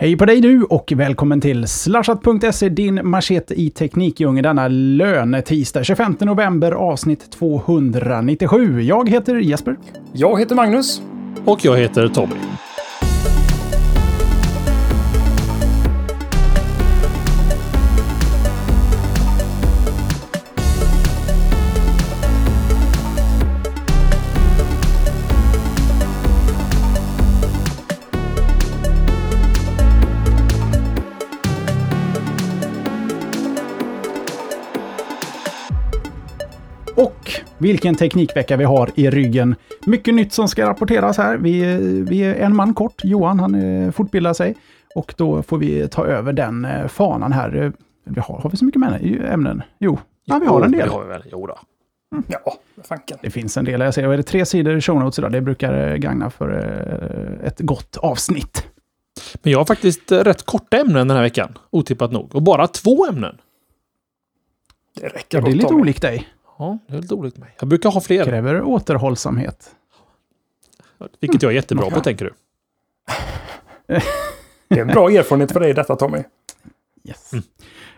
Hej på dig du och välkommen till slashat.se, din machete i teknikdjungeln denna lönetisdag 25 november avsnitt 297. Jag heter Jesper. Jag heter Magnus. Och jag heter Tommy. Vilken teknikvecka vi har i ryggen. Mycket nytt som ska rapporteras här. Vi, vi är en man kort. Johan, han eh, fortbildar sig. Och då får vi ta över den eh, fanan här. Eh, Vi har, har vi så mycket med ämnen? Jo, ja, vi har en del. Det har vi väl, jo då. Ja, vad fanken. Det finns en del. Jag ser, är det tre sidor i show notes idag? Det brukar gagna för ett gott avsnitt. Men jag har faktiskt rätt korta ämnen den här veckan. Otippat nog. Och bara två ämnen. Det räcker Ja, det är lite olikt dig. Ja, det är lite olikt mig. Jag brukar ha fler. Kräver återhållsamhet. Vilket jag är jättebra Mm. på, tänker du. Det är en bra erfarenhet för dig detta Tommy. Yes.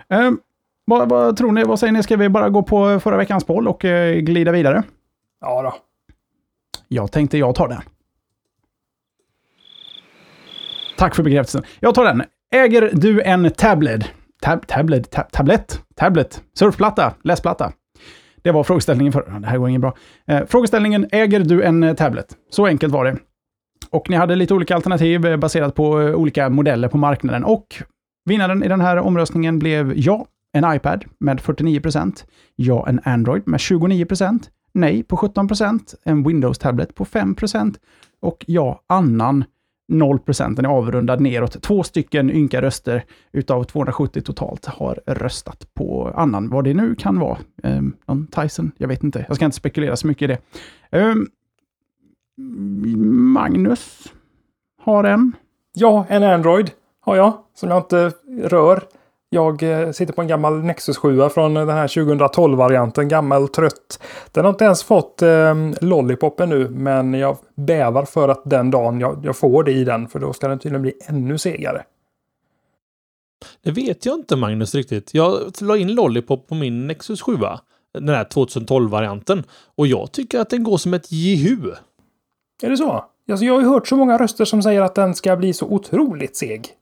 Eh, vad, vad tror ni? Vad säger ni? Ska vi bara gå på förra veckans poll och eh, glida vidare? Ja då. Jag tänkte jag tar den. Tack för bekräftelsen. Jag tar den. Äger du en tablet? Tab, tablet? Tab, tablet? Tablet? Surfplatta? Läsplatta? Det var frågeställningen för... Det här går inget bra. Eh, frågeställningen, äger du en eh, tablet? Så enkelt var det. Och ni hade lite olika alternativ eh, baserat på eh, olika modeller på marknaden. Och vinnaren i den här omröstningen blev ja, en iPad med 49%, ja, en Android med 29%, nej på 17%, en Windows-tablet på 5% och ja, annan 0%. Den är avrundad neråt. Två stycken ynka röster utav 270 totalt har röstat på annan, vad det nu kan vara. Um, någon Tyson? Jag vet inte. Jag ska inte spekulera så mycket i det. Ehm, Magnus har en. Ja, en Android har jag som jag inte rör. Jag eh, sitter på en gammal Nexus 7 från den här 2012-varianten. Gammal, trött. Den har inte ens fått eh, Lollipop ännu, men jag bävar för att den dagen jag, jag får det i den, för då ska den tydligen bli ännu segare. Det vet jag inte, Magnus, riktigt. Jag la in Lollipop på min Nexus 7. Den här 2012-varianten. Och jag tycker att den går som ett jehu. Är det så? Alltså, jag har ju hört så många röster som säger att den ska bli så otroligt seg.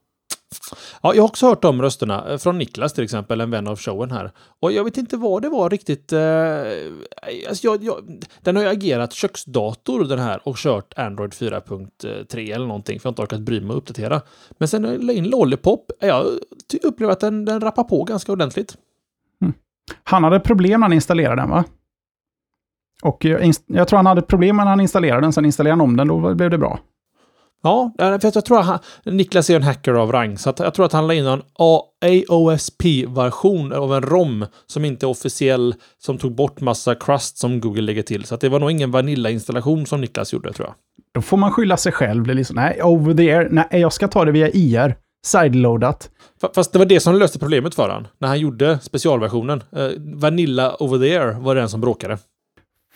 Ja, jag har också hört de rösterna. Eh, från Niklas till exempel, en vän av showen här. Och jag vet inte vad det var riktigt. Eh, alltså jag, jag, den har ju agerat köksdator den här och kört Android 4.3 eller någonting. För jag har inte orkat bry mig och uppdatera. Men sen när jag la in Lollipop, eh, jag upplever att den, den rappar på ganska ordentligt. Mm. Han hade problem när han installerade den, va? Och eh, jag, jag tror han hade problem när han installerade den, sen installerade han om den, då blev det bra. Ja, eh, för jag tror att han, Niklas är en hacker av rang, så jag tror att han la in en AOSP-version av en ROM som inte är officiell, som tog bort massa crust som Google lägger till. Så det var nog ingen Vanilla-installation som Niklas gjorde, tror jag. Då får man skylla sig själv. Det är liksom, nej, over the air. Nej, jag ska ta det via IR. Sideloadat. Fa- Fast det var det som löste problemet för han, när han gjorde specialversionen. Eh, Vanilla over the air var den som bråkade.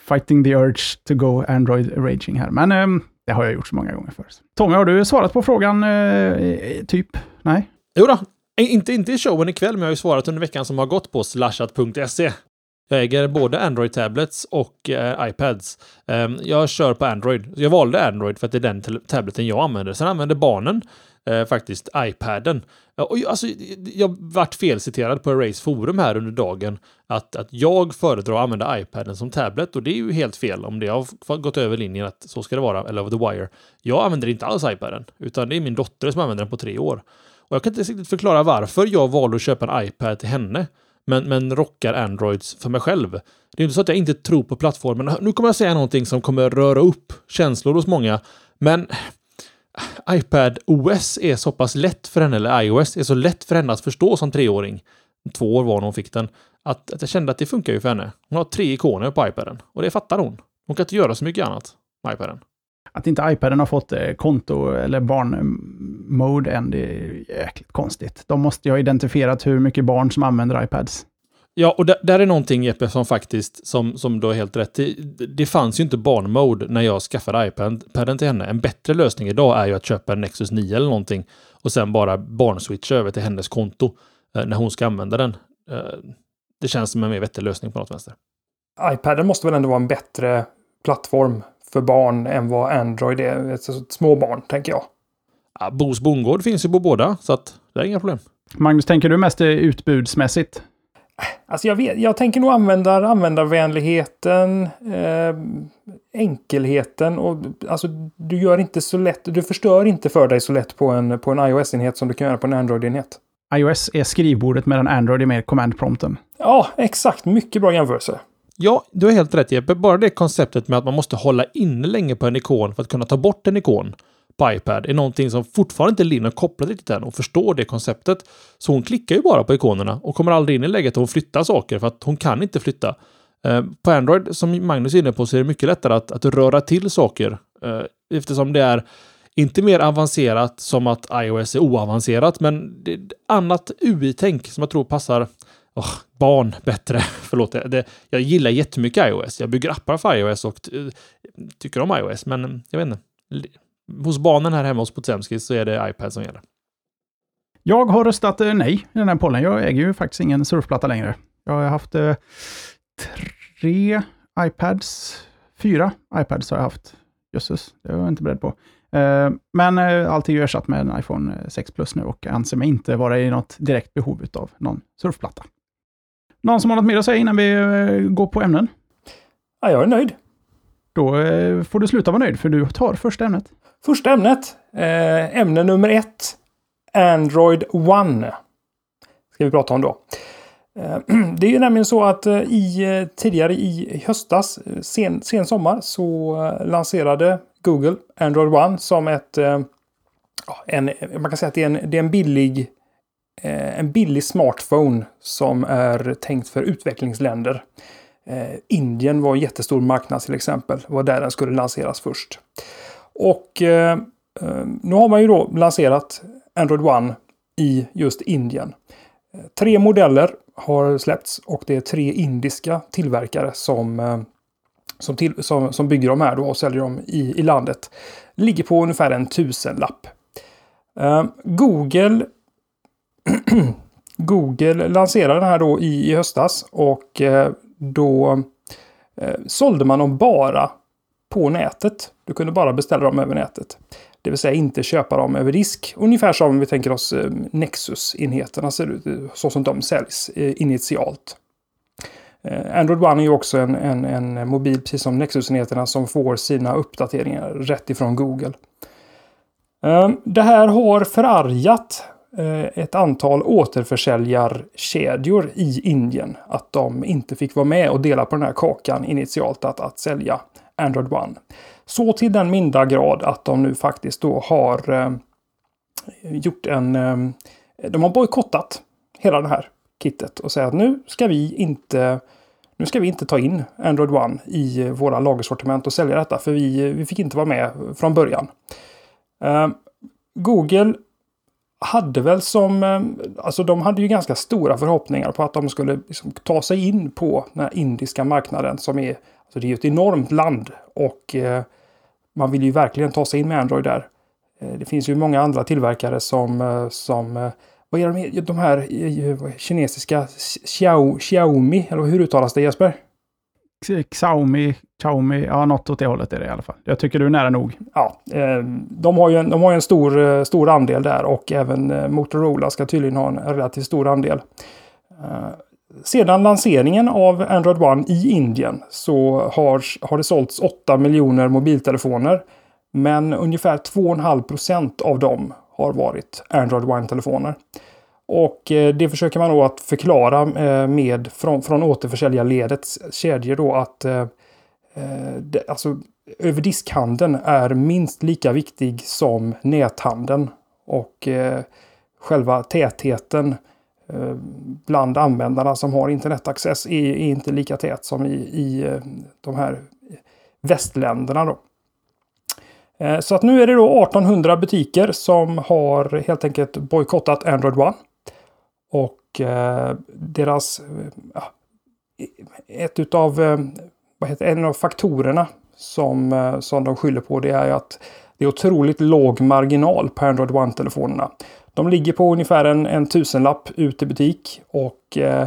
Fighting the urge to go Android raging här. Men ehm, det har jag gjort så många gånger förut. Tommy, har du svarat på frågan? eh, typ? Nej? Jo då, inte, inte i showen ikväll, men jag har ju svarat under veckan som har gått på slashat.se. Jag äger både Android-tablets och eh, iPads. Um, jag kör på Android. Jag valde Android för att det är den tableten jag använder. Sen använder barnen eh, faktiskt iPaden. Och jag, alltså, jag vart felciterad på Erays forum här under dagen att, att jag föredrar att använda iPaden som tablet och det är ju helt fel om det har gått över linjen att så ska det vara, eller over the wire. Jag använder inte alls iPaden, utan det är min dotter som använder den på tre år. Och jag kan inte riktigt förklara varför jag valde att köpa en iPad till henne, men, men rockar Androids för mig själv. Det är inte så att jag inte tror på plattformen. Nu kommer jag säga någonting som kommer röra upp känslor hos många, men iPad OS är så pass lätt för henne, eller iOS är så lätt för henne att förstå som treåring. Två år var när hon fick den. Att, att jag kände att det funkar ju för henne. Hon har tre ikoner på iPaden. Och det fattar hon. Hon kan inte göra så mycket annat med iPaden. Att inte iPaden har fått eh, konto eller barnmode eh, än, det är jäkligt konstigt. De måste ju ha identifierat hur mycket barn som använder iPads. Ja, och där, där är någonting Jeppe som faktiskt, som, som du har helt rätt i. Det fanns ju inte barnmode när jag skaffade iPaden till henne. En bättre lösning idag är ju att köpa en Nexus 9 eller någonting och sen bara barnswitcha över till hennes konto eh, när hon ska använda den. Eh, det känns som en mer vettig lösning på något vänster. iPaden måste väl ändå vara en bättre plattform för barn än vad Android är. Små barn, tänker jag. Ja, Bos bondgård finns ju på båda, så att det är inga problem. Magnus, tänker du mest utbudsmässigt? Alltså jag, vet, jag tänker nog använda användarvänligheten, eh, enkelheten och alltså du gör inte så lätt, du förstör inte för dig så lätt på en, på en iOS-enhet som du kan göra på en Android-enhet. iOS är skrivbordet medan Android är mer command-prompten. Ja, exakt. Mycket bra jämförelse. Ja, du har helt rätt Jeppe. Bara det konceptet med att man måste hålla inne länge på en ikon för att kunna ta bort en ikon på iPad är någonting som fortfarande inte Linn har kopplat riktigt än och förstår det konceptet. Så hon klickar ju bara på ikonerna och kommer aldrig in i läget att hon flyttar saker för att hon kan inte flytta. Eh, på Android, som Magnus är inne på, så är det mycket lättare att, att röra till saker eh, eftersom det är inte mer avancerat som att iOS är oavancerat, men det är ett annat UI-tänk som jag tror passar oh, barn bättre. Förlåt, det, jag gillar jättemycket iOS. Jag bygger appar för iOS och uh, tycker om iOS, men jag vet inte. Hos barnen här hemma hos Potemski så är det iPad som gäller. Jag har röstat eh, nej i den här pollen. Jag äger ju faktiskt ingen surfplatta längre. Jag har haft eh, tre iPads, fyra iPads har jag haft. Jösses, det var jag inte beredd på. Eh, men eh, allt är ju ersatt med en iPhone 6 Plus nu och anser mig inte vara i något direkt behov av någon surfplatta. Någon som har något mer att säga innan vi eh, går på ämnen? Ja, jag är nöjd. Då eh, får du sluta vara nöjd, för du tar första ämnet. Första ämnet. Eh, ämne nummer ett. Android One. Ska vi prata om då. Eh, det är ju nämligen så att eh, i, eh, tidigare i höstas, eh, sen, sen sommar, så lanserade Google Android One som ett... En, man kan säga att det är en, det är en billig en billig smartphone som är tänkt för utvecklingsländer. Indien var en jättestor marknad till exempel. Det var där den skulle lanseras först. Och eh, eh, nu har man ju då lanserat Android One i just Indien. Eh, tre modeller har släppts och det är tre indiska tillverkare som, eh, som, till, som, som bygger de här då och säljer dem i, i landet. Ligger på ungefär en tusenlapp. Eh, Google Google lanserade den här då i, i höstas och eh, då eh, sålde man dem bara på nätet. Du kunde bara beställa dem över nätet. Det vill säga inte köpa dem över disk. Ungefär som vi tänker oss eh, Nexus-enheterna ser ut, eh, så som de säljs eh, initialt. Android One är ju också en, en, en mobil, precis som Nexus-enheterna, som får sina uppdateringar rätt ifrån Google. Det här har förargat ett antal återförsäljarkedjor i Indien. Att de inte fick vara med och dela på den här kakan initialt att, att sälja Android One. Så till den minda grad att de nu faktiskt då har eh, gjort en... Eh, de har bojkottat hela det här kittet och säger att nu ska vi inte nu ska vi inte ta in Android One i eh, våra lagersortiment och sälja detta för vi, eh, vi fick inte vara med från början. Eh, Google hade väl som, eh, alltså de hade ju ganska stora förhoppningar på att de skulle liksom ta sig in på den här indiska marknaden som är så det är ju ett enormt land och eh, man vill ju verkligen ta sig in med Android där. Eh, det finns ju många andra tillverkare som, eh, som vad är de, de här kinesiska Xiao, Xiaomi, eller hur uttalas det Jesper? Xiaomi, Xiaomi, ja något åt det hållet är det i alla fall. Jag tycker du är nära nog. Ja, de har ju en, de har en stor, stor andel där och även Motorola ska tydligen ha en relativt stor andel. Sedan lanseringen av Android One i Indien så har, har det sålts 8 miljoner mobiltelefoner. Men ungefär 2,5 procent av dem har varit Android One-telefoner. Och eh, det försöker man då att förklara eh, med från, från återförsäljarledets kedjor då att eh, eh det, alltså, överdiskhandeln är minst lika viktig som näthandeln. Och själva tätheten Eh, Eh, bland användarna som har internetaccess är, är inte lika tät som i, i eh, de här västländerna. Då. Eh, så att nu är det då 1800 butiker som har helt enkelt bojkottat Android One. Och deras... Ah, ett utav... Vad heter, en av faktorerna som, som de skyller på det är att det är otroligt låg marginal på Android One-telefonerna. De ligger på ungefär en, en tusenlapp ut i butik och eh,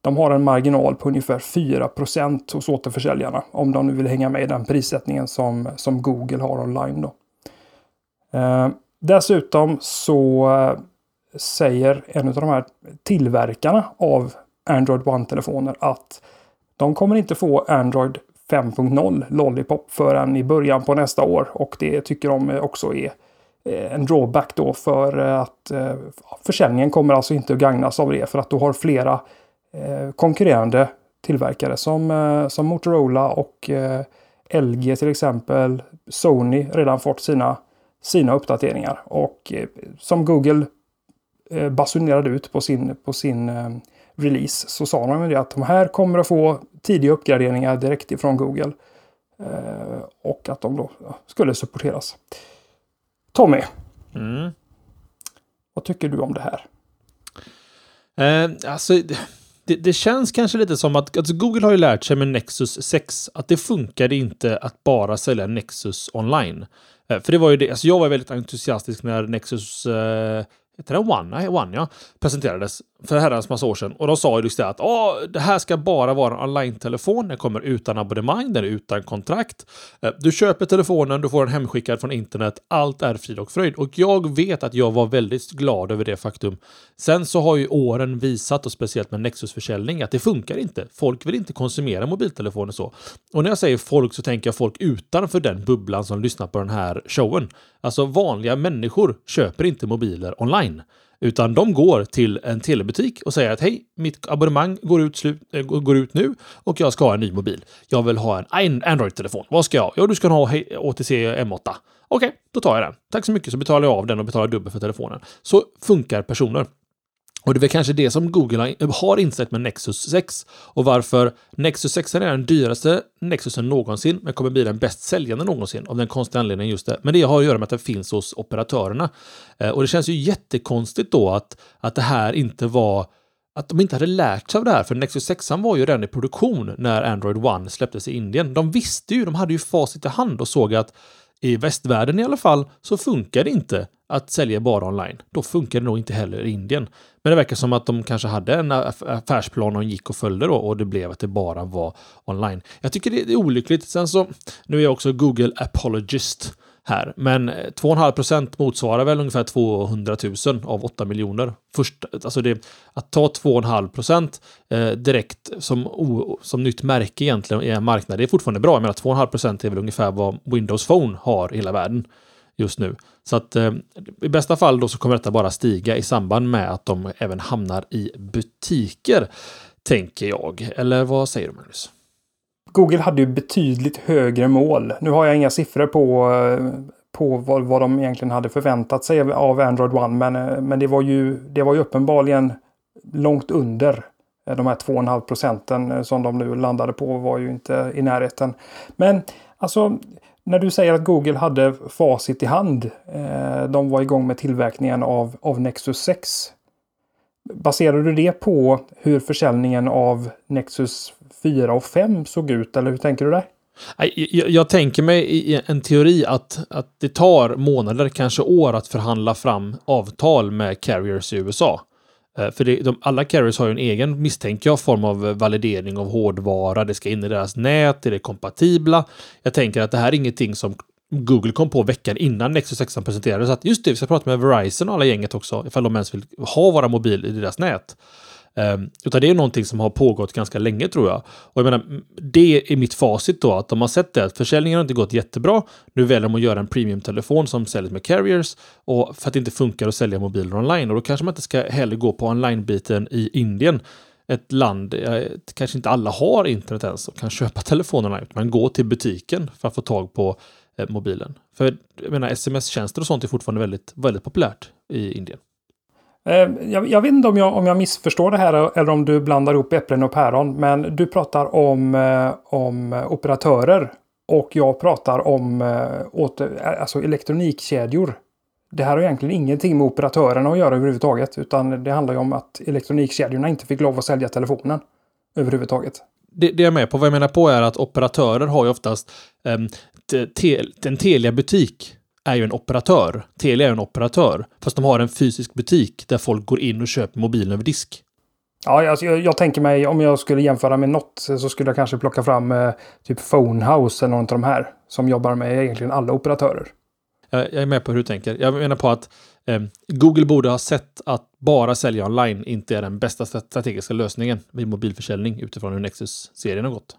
de har en marginal på ungefär 4% hos återförsäljarna. Om de nu vill hänga med i den prissättningen som, som Google har online. Då. Eh, dessutom så eh, säger en av de här tillverkarna av Android One-telefoner att de kommer inte få Android 5.0 Lollipop förrän i början på nästa år. Och det tycker de också är eh, en drawback då för eh, att eh, försäljningen kommer alltså inte att gagnas av det. För att du har flera konkurrerande tillverkare som, som Motorola och LG till exempel. Sony redan fått sina, sina uppdateringar. Och som Google basunerade ut på sin, på sin release så sa de ju att de här kommer att få tidiga uppgraderingar direkt ifrån Google. Eh, och att de då skulle supporteras. Tommy. Mm. Vad tycker du om det här? Eh, alltså, det, det, känns kanske lite som att alltså Google har ju lärt sig med Nexus 6 att det funkade inte att bara sälja Nexus online. Eh, för det var ju det, alltså jag var väldigt entusiastisk när Nexus eh, Heter det One? One ja. Presenterades för herrans massa år sedan. Och de sa ju just det att Åh, det här ska bara vara en online-telefon. Den kommer utan abonnemang, den är utan kontrakt. Eh, du köper telefonen, du får den hemskickad från internet. Allt är frid och fröjd. Och jag vet att jag var väldigt glad över det faktum. Sen så har ju åren visat, och speciellt med Nexus-försäljning, att det funkar inte. Folk vill inte konsumera mobiltelefoner så. Och när jag säger folk så tänker jag folk utanför den bubblan som lyssnar på den här showen. Alltså vanliga människor köper inte mobiler online. Utan de går till en telebutik och säger att hej, mitt abonnemang går ut, slut, äh, går ut nu och jag ska ha en ny mobil. Jag vill ha en Android-telefon. Vad ska jag ha? Ja, du ska ha HTC M8. Okej, okay, då tar jag den. Tack så mycket, så betalar jag av den och betalar dubbelt för telefonen. Så funkar personer. Och det är väl kanske det som Google har insett med Nexus 6 och varför Nexus 6 är den dyraste Nexusen någonsin, men kommer bli den bäst säljande någonsin av den konstiga anledningen just det. Men det har att göra med att den finns hos operatörerna. Eh, och det känns ju jättekonstigt då att, att det här inte var att de inte hade lärt sig av det här, för Nexus 6 var ju redan i produktion när Android One släpptes i Indien. De visste ju, de hade ju facit i hand och såg att i västvärlden i alla fall så funkar det inte att sälja bara online. Då funkar det nog inte heller i Indien. Men det verkar som att de kanske hade en affärsplan och gick och följde då och det blev att det bara var online. Jag tycker det är olyckligt. Sen så, nu är jag också Google Apologist här. Men eh, 2,5 procent motsvarar väl ungefär 200 000 av 8 miljoner. Först, alltså det, att ta 2,5 procent eh, direkt som, o, som nytt märke egentligen i en marknad, det är fortfarande bra. Jag menar 2,5 procent är väl ungefär vad Windows Phone har i hela världen just nu. Så att eh, i bästa fall då så kommer detta bara stiga i samband med att de även hamnar i butiker, tänker jag. Eller vad säger du Magnus? Google hade ju betydligt högre mål. Nu har jag inga siffror på, eh, på vad, vad de egentligen hade förväntat sig av Android One. Men, eh, men det, var ju, det var ju uppenbarligen långt under eh, de här 2,5 procenten som de nu landade på var ju inte i närheten. Men alltså, när du säger att Google hade facit i hand. De var igång med tillverkningen av, av Nexus 6. Baserar du det på hur försäljningen av Nexus 4 och 5 såg ut eller hur tänker du där? Jag, jag, tänker mig i en teori att, att det tar månader, kanske år att förhandla fram avtal med carriers i USA. Eh, för det, de, alla carriers har ju en egen, misstänker jag, form av validering av hårdvara. Det ska in i deras nät, är det kompatibla? Jag tänker att det här är ingenting som Google kom på veckan innan Nexus 6 presenterades. Att just det, vi ska prata med Verizon och alla gänget också, ifall de ens vill ha våra mobil i deras nät. Um, utan det är någonting som har pågått ganska länge tror jag. Och jag menar, det är mitt facit då, att de har sett det, att försäljningen har inte gått jättebra. Nu väljer de att göra en premiumtelefon som säljs med carriers och för att det inte funkar att sälja mobiler online. Och då kanske man inte ska heller gå på online-biten i Indien. Ett land, eh, kanske inte alla har internet ens och kan köpa telefonerna ut. Man går till butiken för att få tag på eh, mobilen. För jag menar, sms-tjänster och sånt är fortfarande väldigt, väldigt populärt i Indien. Eh, jag, jag, vet inte om jag, om jag missförstår det här eller om du blandar ihop äpplen och päron. Men du pratar om, eh, om operatörer. Och jag pratar om eh, åter, alltså elektronikkedjor. Det här har egentligen ingenting med operatörerna att göra överhuvudtaget. Utan det handlar ju om att elektronikkedjorna inte fick lov att sälja telefonen överhuvudtaget. Det, det jag är med på, vad jag menar på är att operatörer har ju oftast um, te, en Telia-butik är ju en operatör. Telia är en operatör. Fast de har en fysisk butik där folk går in och köper mobilen över disk. Ja, alltså, jag, jag tänker mig om jag skulle jämföra med något så skulle jag kanske plocka fram eh, typ Phonehouse eller någon av de här. Som jobbar med egentligen alla operatörer. Jag, jag är med på hur du tänker. Jag menar på att eh, Google borde ha sett att bara sälja online inte är den bästa strategiska lösningen vid mobilförsäljning utifrån hur Nexus-serien har gått.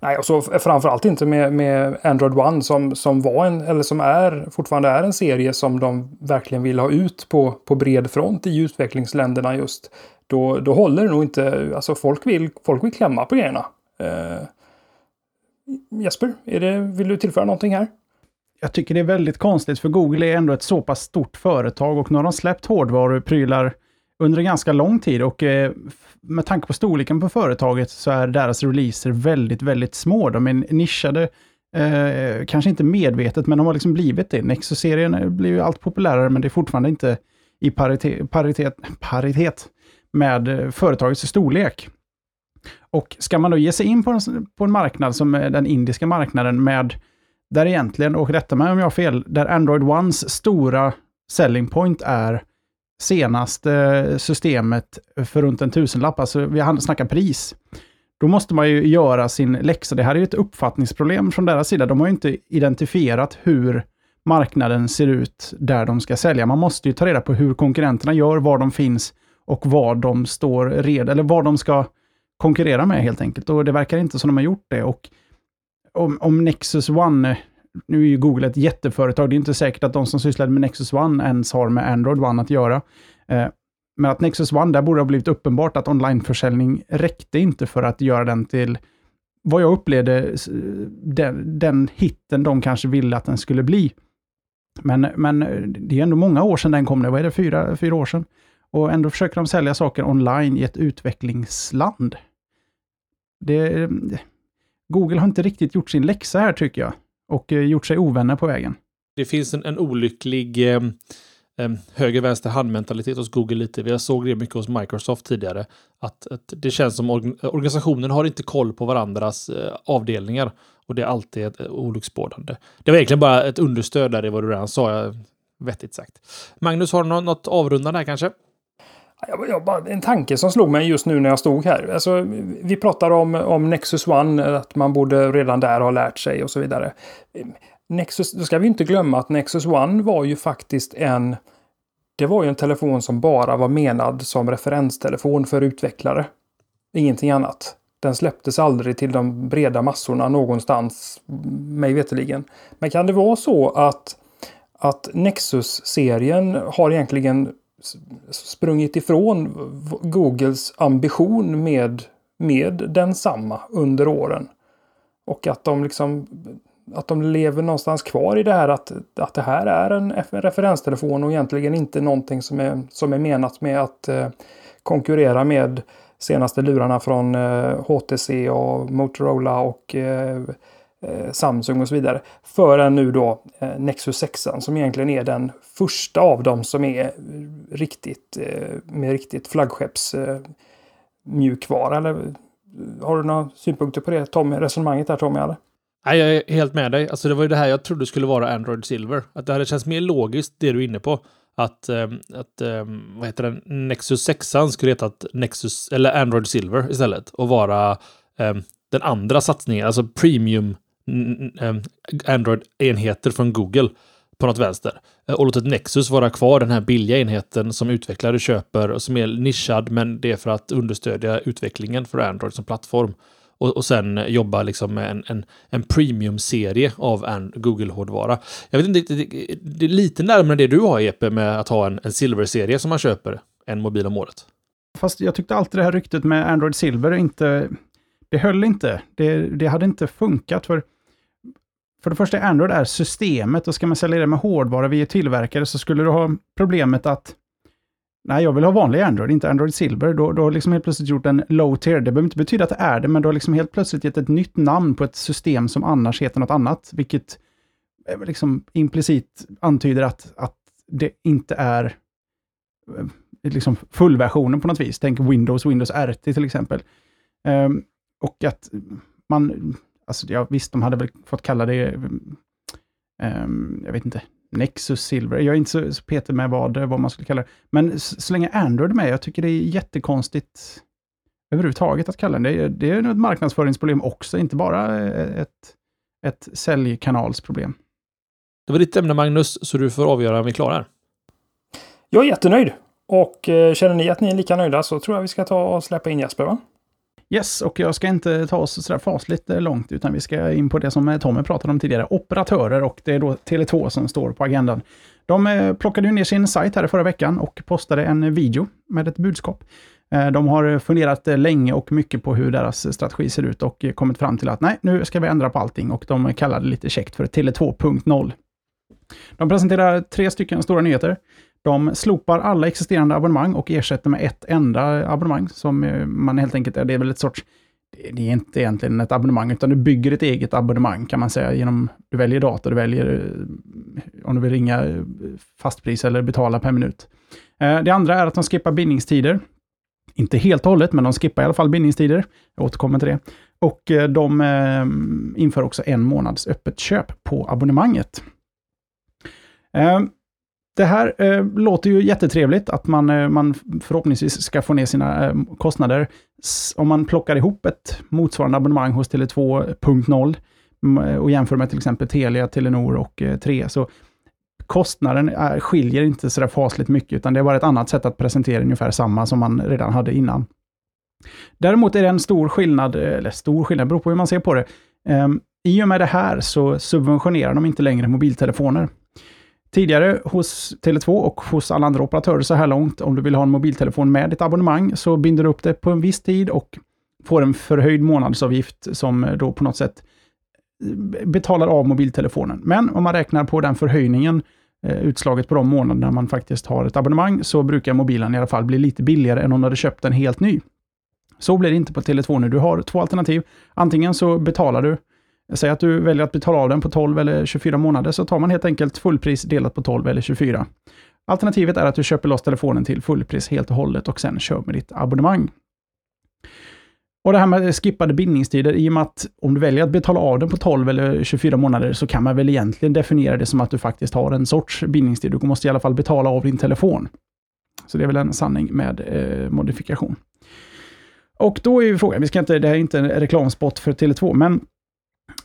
Nej, och så framförallt inte med, med Android One som, som var en, eller som är, fortfarande är en serie som de verkligen vill ha ut på, på bred front i utvecklingsländerna just. Då, då håller det nog inte, alltså folk vill, folk vill klämma på grejerna. Eh, Jesper, är det, vill du tillföra någonting här? Jag tycker det är väldigt konstigt, för Google är ändå ett så pass stort företag och nu har de släppt hårdvaruprylar under en ganska lång tid och eh, med tanke på storleken på företaget så är deras releaser väldigt, väldigt små. De är nischade, eh, kanske inte medvetet, men de har liksom blivit det. Nexus-serien eh, blir ju allt populärare, men det är fortfarande inte i paritet, paritet, paritet med eh, företagets storlek. Och ska man då ge sig in på en, på en marknad som den indiska marknaden med, där egentligen, och rätta mig om jag har fel, där Android Ones stora selling point är senaste systemet för runt en tusenlapp, alltså vi snackar pris, då måste man ju göra sin läxa. Det här är ju ett uppfattningsproblem från deras sida. De har ju inte identifierat hur marknaden ser ut där de ska sälja. Man måste ju ta reda på hur konkurrenterna gör, var de finns och vad de står redo, eller vad de ska konkurrera med helt enkelt. Och det verkar inte som de har gjort det. Och om, om Nexus One nu är ju Google ett jätteföretag, det är inte säkert att de som sysslade med Nexus One ens har med Android One att göra. Eh, men att Nexus One, där borde ha blivit uppenbart att onlineförsäljning räckte inte för att göra den till vad jag upplevde den, den hitten de kanske ville att den skulle bli. Men, men det är ändå många år sedan den kom, vad är det, fyra, fyra år sedan? Och ändå försöker de sälja saker online i ett utvecklingsland. Det, eh, Google har inte riktigt gjort sin läxa här tycker jag och eh, gjort sig ovänner på vägen. Det finns en, en olycklig eh, eh, höger-vänster handmentalitet hos Google lite. Vi såg det mycket hos Microsoft tidigare. Att, att det känns som organ organisationen har inte koll på varandras eh, avdelningar. Och det är alltid ett eh, olycksbådande. Det var egentligen bara ett understöd där i vad du redan sa. Vettigt sagt. Magnus, har du något avrundande här kanske? Jag, jag, bara, en tanke som slog mig just nu när jag stod här. Alltså, vi pratar om, om Nexus One, att man borde redan där ha lärt sig och så vidare. Nexus, då ska vi inte glömma att Nexus One var ju faktiskt en... Det var ju en telefon som bara var menad som referenstelefon för utvecklare. Ingenting annat. Den släpptes aldrig till de breda massorna någonstans, mig veterligen. Men kan det vara så att, att Nexus-serien har egentligen sprungit ifrån Googles ambition med, med densamma under åren. Och att de liksom att de lever någonstans kvar i det här att, att det här är en referenstelefon och egentligen inte någonting som är, som är menat med att eh, konkurrera med senaste lurarna från eh, HTC och Motorola och eh, Eh, Samsung och så vidare. Förrän nu då eh, Nexus 6 som egentligen är den första av dem som är riktigt eh, med riktigt flaggskepps eh, mjukvara. Eller eh, har du några synpunkter på det Tommy? Resonemanget där Tommy? Eller? Nej, jag är helt med dig. Alltså det var ju det här jag trodde skulle vara Android Silver. Att det hade känts mer logiskt det du är inne på. Att, ehm, att ehm, vad heter den, Nexus 6 skulle heta Nexus, eller Android Silver istället. Och vara ehm, den andra satsningen, alltså premium Android-enheter från Google på något vänster. Eh, och låtit Nexus vara kvar, den här billiga enheten som utvecklare köper och som är nischad, men det är för att understödja utvecklingen för Android som plattform. Och, och sen jobba liksom med en, en, en premium-serie av Google-hårdvara. Jag vet inte, det, det, är lite närmare det du har, EP, med att ha en, en Silver-serie som man köper en mobil om året. Fast jag tyckte alltid det här ryktet med Android Silver inte... Det höll inte. Det, det hade inte funkat, för för det första, Android är systemet och ska man sälja det med hårdvara via tillverkare så skulle du ha problemet att Nej, jag vill ha vanlig Android, inte Android Silver. Då, då har liksom helt plötsligt gjort en low tier. Det behöver inte betyda att det är det, men du har liksom helt plötsligt gett ett nytt namn på ett system som annars heter något annat, vilket eh, liksom implicit antyder att, att det inte är eh, liksom fullversionen på något vis. Tänk Windows, Windows RT till exempel. Um, och att man Alltså, ja, visst, de hade väl fått kalla det ehm, jag vet inte, Nexus Silver. Jag är inte så, så petig med vad, vad man skulle kalla det. Men s- så länge Android är med, jag tycker det är jättekonstigt överhuvudtaget att kalla det. Det är, det är nog ett marknadsföringsproblem också, inte bara eh, ett, ett säljkanalsproblem. Det var ditt ämne Magnus, så du får avgöra om vi klarar. Jag är jättenöjd. Och eh, känner ni att ni är lika nöjda så tror jag vi ska ta och släppa in Jesper va? Yes, och jag ska inte ta oss sådär fasligt eh, långt, utan vi ska in på det som eh, Tommy pratade om tidigare, operatörer, och det är då Tele2 som står på agendan. De eh, plockade ju ner sin sajt här i förra veckan och postade en video med ett budskap. De har funderat länge och mycket på hur deras strategi ser ut och kommit fram till att nej, nu ska vi ändra på allting och de kallar det lite käckt för Tele 2.0. De presenterar tre stycken stora nyheter. De slopar alla existerande abonnemang och ersätter med ett enda abonnemang som eh, man helt enkelt, det är väl ett sorts, det- är inte egentligen ett abonnemang, utan du bygger ett eget abonnemang kan man säga genom, du väljer dator, du väljer eh, om du vill ringa eh, fastpris eller betala per minut. Det andra är att de skippar bindningstider. Inte helt och hållet, men de skippar i alla fall bindningstider. Jag återkommer till det. Och de inför också en månads öppet köp på abonnemanget. Ehm, det här eh, låter ju jättetrevligt, att man, eh, man förhoppningsvis ska få ner sina eh, kostnader. S- Om man plockar ihop ett motsvarande abonnemang hos Tele 2.0 och jämför med till exempel Telia, Telenor och eh, 3, så kostnaden är, skiljer inte så där fasligt mycket, utan det är bara ett annat sätt att presentera ungefär samma som man redan hade innan. Däremot är det en stor skillnad, eh, eller stor skillnad, beror på hur man ser på det. Ehm, I och med det här så subventionerar de inte längre mobiltelefoner. Tidigare hos Tele2 och hos alla andra operatörer så här långt, om du vill ha en mobiltelefon med ditt abonnemang, så binder du upp det på en viss tid och får en förhöjd månadsavgift som eh, då på något sätt eh, betalar av mobiltelefonen. Men om man räknar på den förhöjningen, eh, utslaget på de månaderna man faktiskt har ett abonnemang, så brukar mobilen i alla fall bli lite billigare än om du hade köpt den helt ny. Så blir det inte på Tele2 nu. Du har två alternativ. Antingen så betalar du, säg att du väljer att betala av den på 12 eller 24 månader, så tar man helt enkelt fullpris delat på 12 eller 24. Alternativet är att du köper loss telefonen till fullpris helt och hållet och sen kör med ditt abonnemang. Och det här med skippade bindningstider, i och med att om du väljer att betala av den på 12 eller 24 månader så kan man väl egentligen definiera det som att du faktiskt har en sorts bindningstid. Du måste i alla fall betala av din telefon. Så det är väl en sanning med eh, modifikation. Och då är ju frågan, vi ska inte, det här är inte en reklamspot för Tele2, men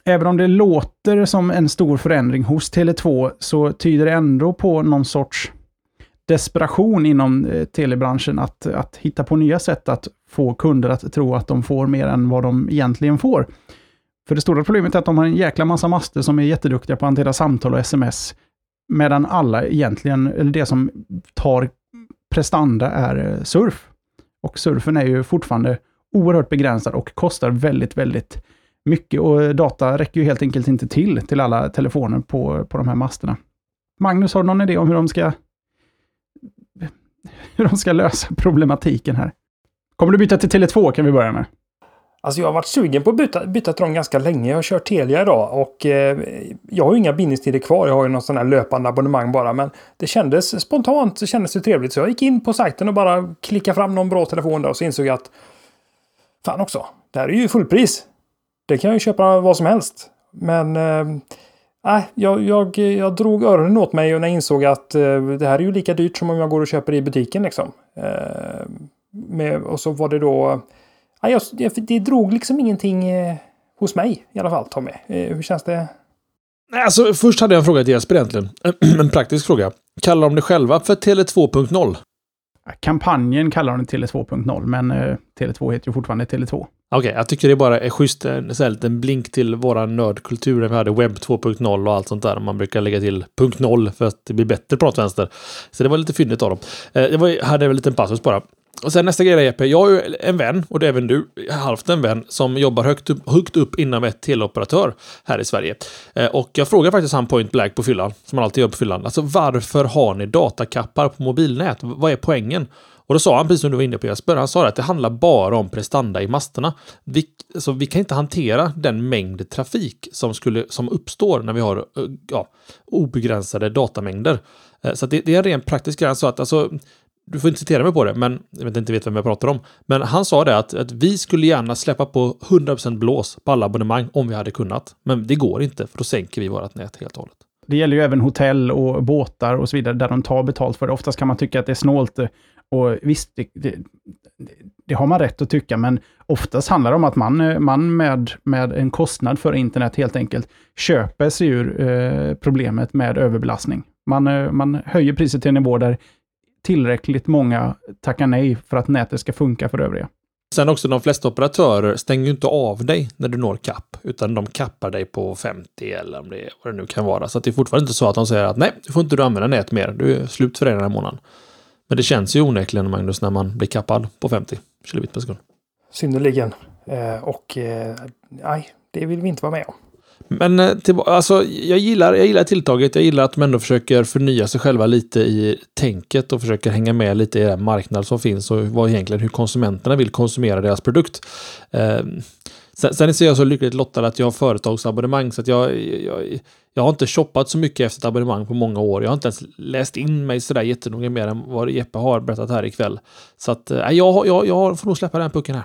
även om det låter som en stor förändring hos Tele2 så tyder det ändå på någon sorts desperation inom eh, telebranschen att, att hitta på nya sätt att få kunder att tro att de får mer än vad de egentligen får. För det stora problemet är att de har en jäkla massa master som är jätteduktiga på att hantera samtal och sms, medan alla egentligen, eller det som tar prestanda är eh, surf. Och surfen är ju fortfarande oerhört begränsad och kostar väldigt, väldigt mycket. Och data räcker ju helt enkelt inte till, till alla telefoner på, på de här masterna. Magnus, har du någon idé om hur de ska hur de ska lösa problematiken här? Kommer du byta till Tele2 kan vi börja med? Alltså jag har varit sugen på att byta, byta till dem ganska länge. Jag har kört Telia idag och eh, jag har ju inga bindningstider kvar. Jag har ju någon sån här löpande abonnemang bara. Men det kändes spontant, så kändes det trevligt. Så jag gick in på sajten och bara klickade fram någon bra telefon där och så insåg jag att fan också, det här är ju fullpris. Det kan jag ju köpa vad som helst. Men nej, jag, jag, jag drog öronen åt mig och när jag insåg att eh, det här är ju lika dyrt som om jag går och köper i butiken liksom. Eh, med, och så var det då Ja, jag, det, drog liksom ingenting hos mig i alla fall, Tommy. Hur känns det? Nej, Alltså, först hade jag en fråga till Jesper egentligen. en praktisk fråga. Kallar de det själva för Tele 2.0? Kampanjen kallar de Tele 2.0, men eh, Tele2 heter ju fortfarande Tele2. Okej, jag tycker det bara är schysst. Eh, en så här liten blink till våran nördkultur. När vi hade webb 2.0 och allt sånt där. Man brukar lägga till punkt 0 för att det blir bättre pratvänster. Så det var lite fyndigt av dem. Eh, var, hade en liten passus bara. Och sen nästa grej Jeppe. Jag har ju en vän, och det är även du, halvt en vän, som jobbar högt upp, högt upp inom ett teleoperatör här i Sverige. Eh, Och jag frågar faktiskt han point blank på fyllan, som man alltid gör på fyllan. Alltså varför har ni datakappar på mobilnät? Vad är poängen? Och då sa han, precis som du var inne på Jesper, han sa att det handlar bara om prestanda i masterna. Vi, alltså, vi kan inte hantera den mängd trafik som, skulle, som uppstår när vi har eh, ja, obegränsade datamängder. Eh, så att det, det är en ren praktisk grej. Så att alltså, du får inte citera mig på det, men jag vet inte vet vem jag pratar om. Men han sa det att, att vi skulle gärna släppa på 100% blås på alla abonnemang om vi hade kunnat. Men det går inte, för då sänker vi vårt nät helt och hållet. Det gäller ju även hotell och båtar och så vidare, där de tar betalt för det. Oftast kan man tycka att det är snålt. Eh, och visst, det, det, det har man rätt att tycka, men oftast handlar det om att man, eh, man med, med en kostnad för internet helt enkelt köper sig ur eh, problemet med överbelastning. Man, eh, man höjer priset till en nivå där tillräckligt många tackar nej för att nätet ska funka för övriga. Sen också de flesta operatörer stänger ju inte av dig när du når kapp, utan de kappar dig på 50 eller om det är vad det nu kan vara. Så det är fortfarande inte så att de säger att nej, du får inte du använda nät mer, du är slut för den här månaden. Men det känns ju onekligen, Magnus, när man blir kappad på 50 kilobit per sekund. Synnerligen. Eh, och eh, nej, det vill vi inte vara med om. Men eh, till, alltså, jag, gillar, jag gillar tilltaget. Jag gillar att de ändå försöker förnya sig själva lite i tänket och försöker hänga med lite i den marknad som finns och vad egentligen hur konsumenterna vill konsumera deras produkt. Eh, sen, sen är jag så lyckligt lottad att jag har företagsabonnemang så att jag, jag, jag har inte shoppat så mycket efter ett abonnemang på många år. Jag har inte ens läst in mig sådär jättenoga mer än vad Jeppe har berättat här ikväll. Så att äh, jag, jag, jag får nog släppa den pucken här.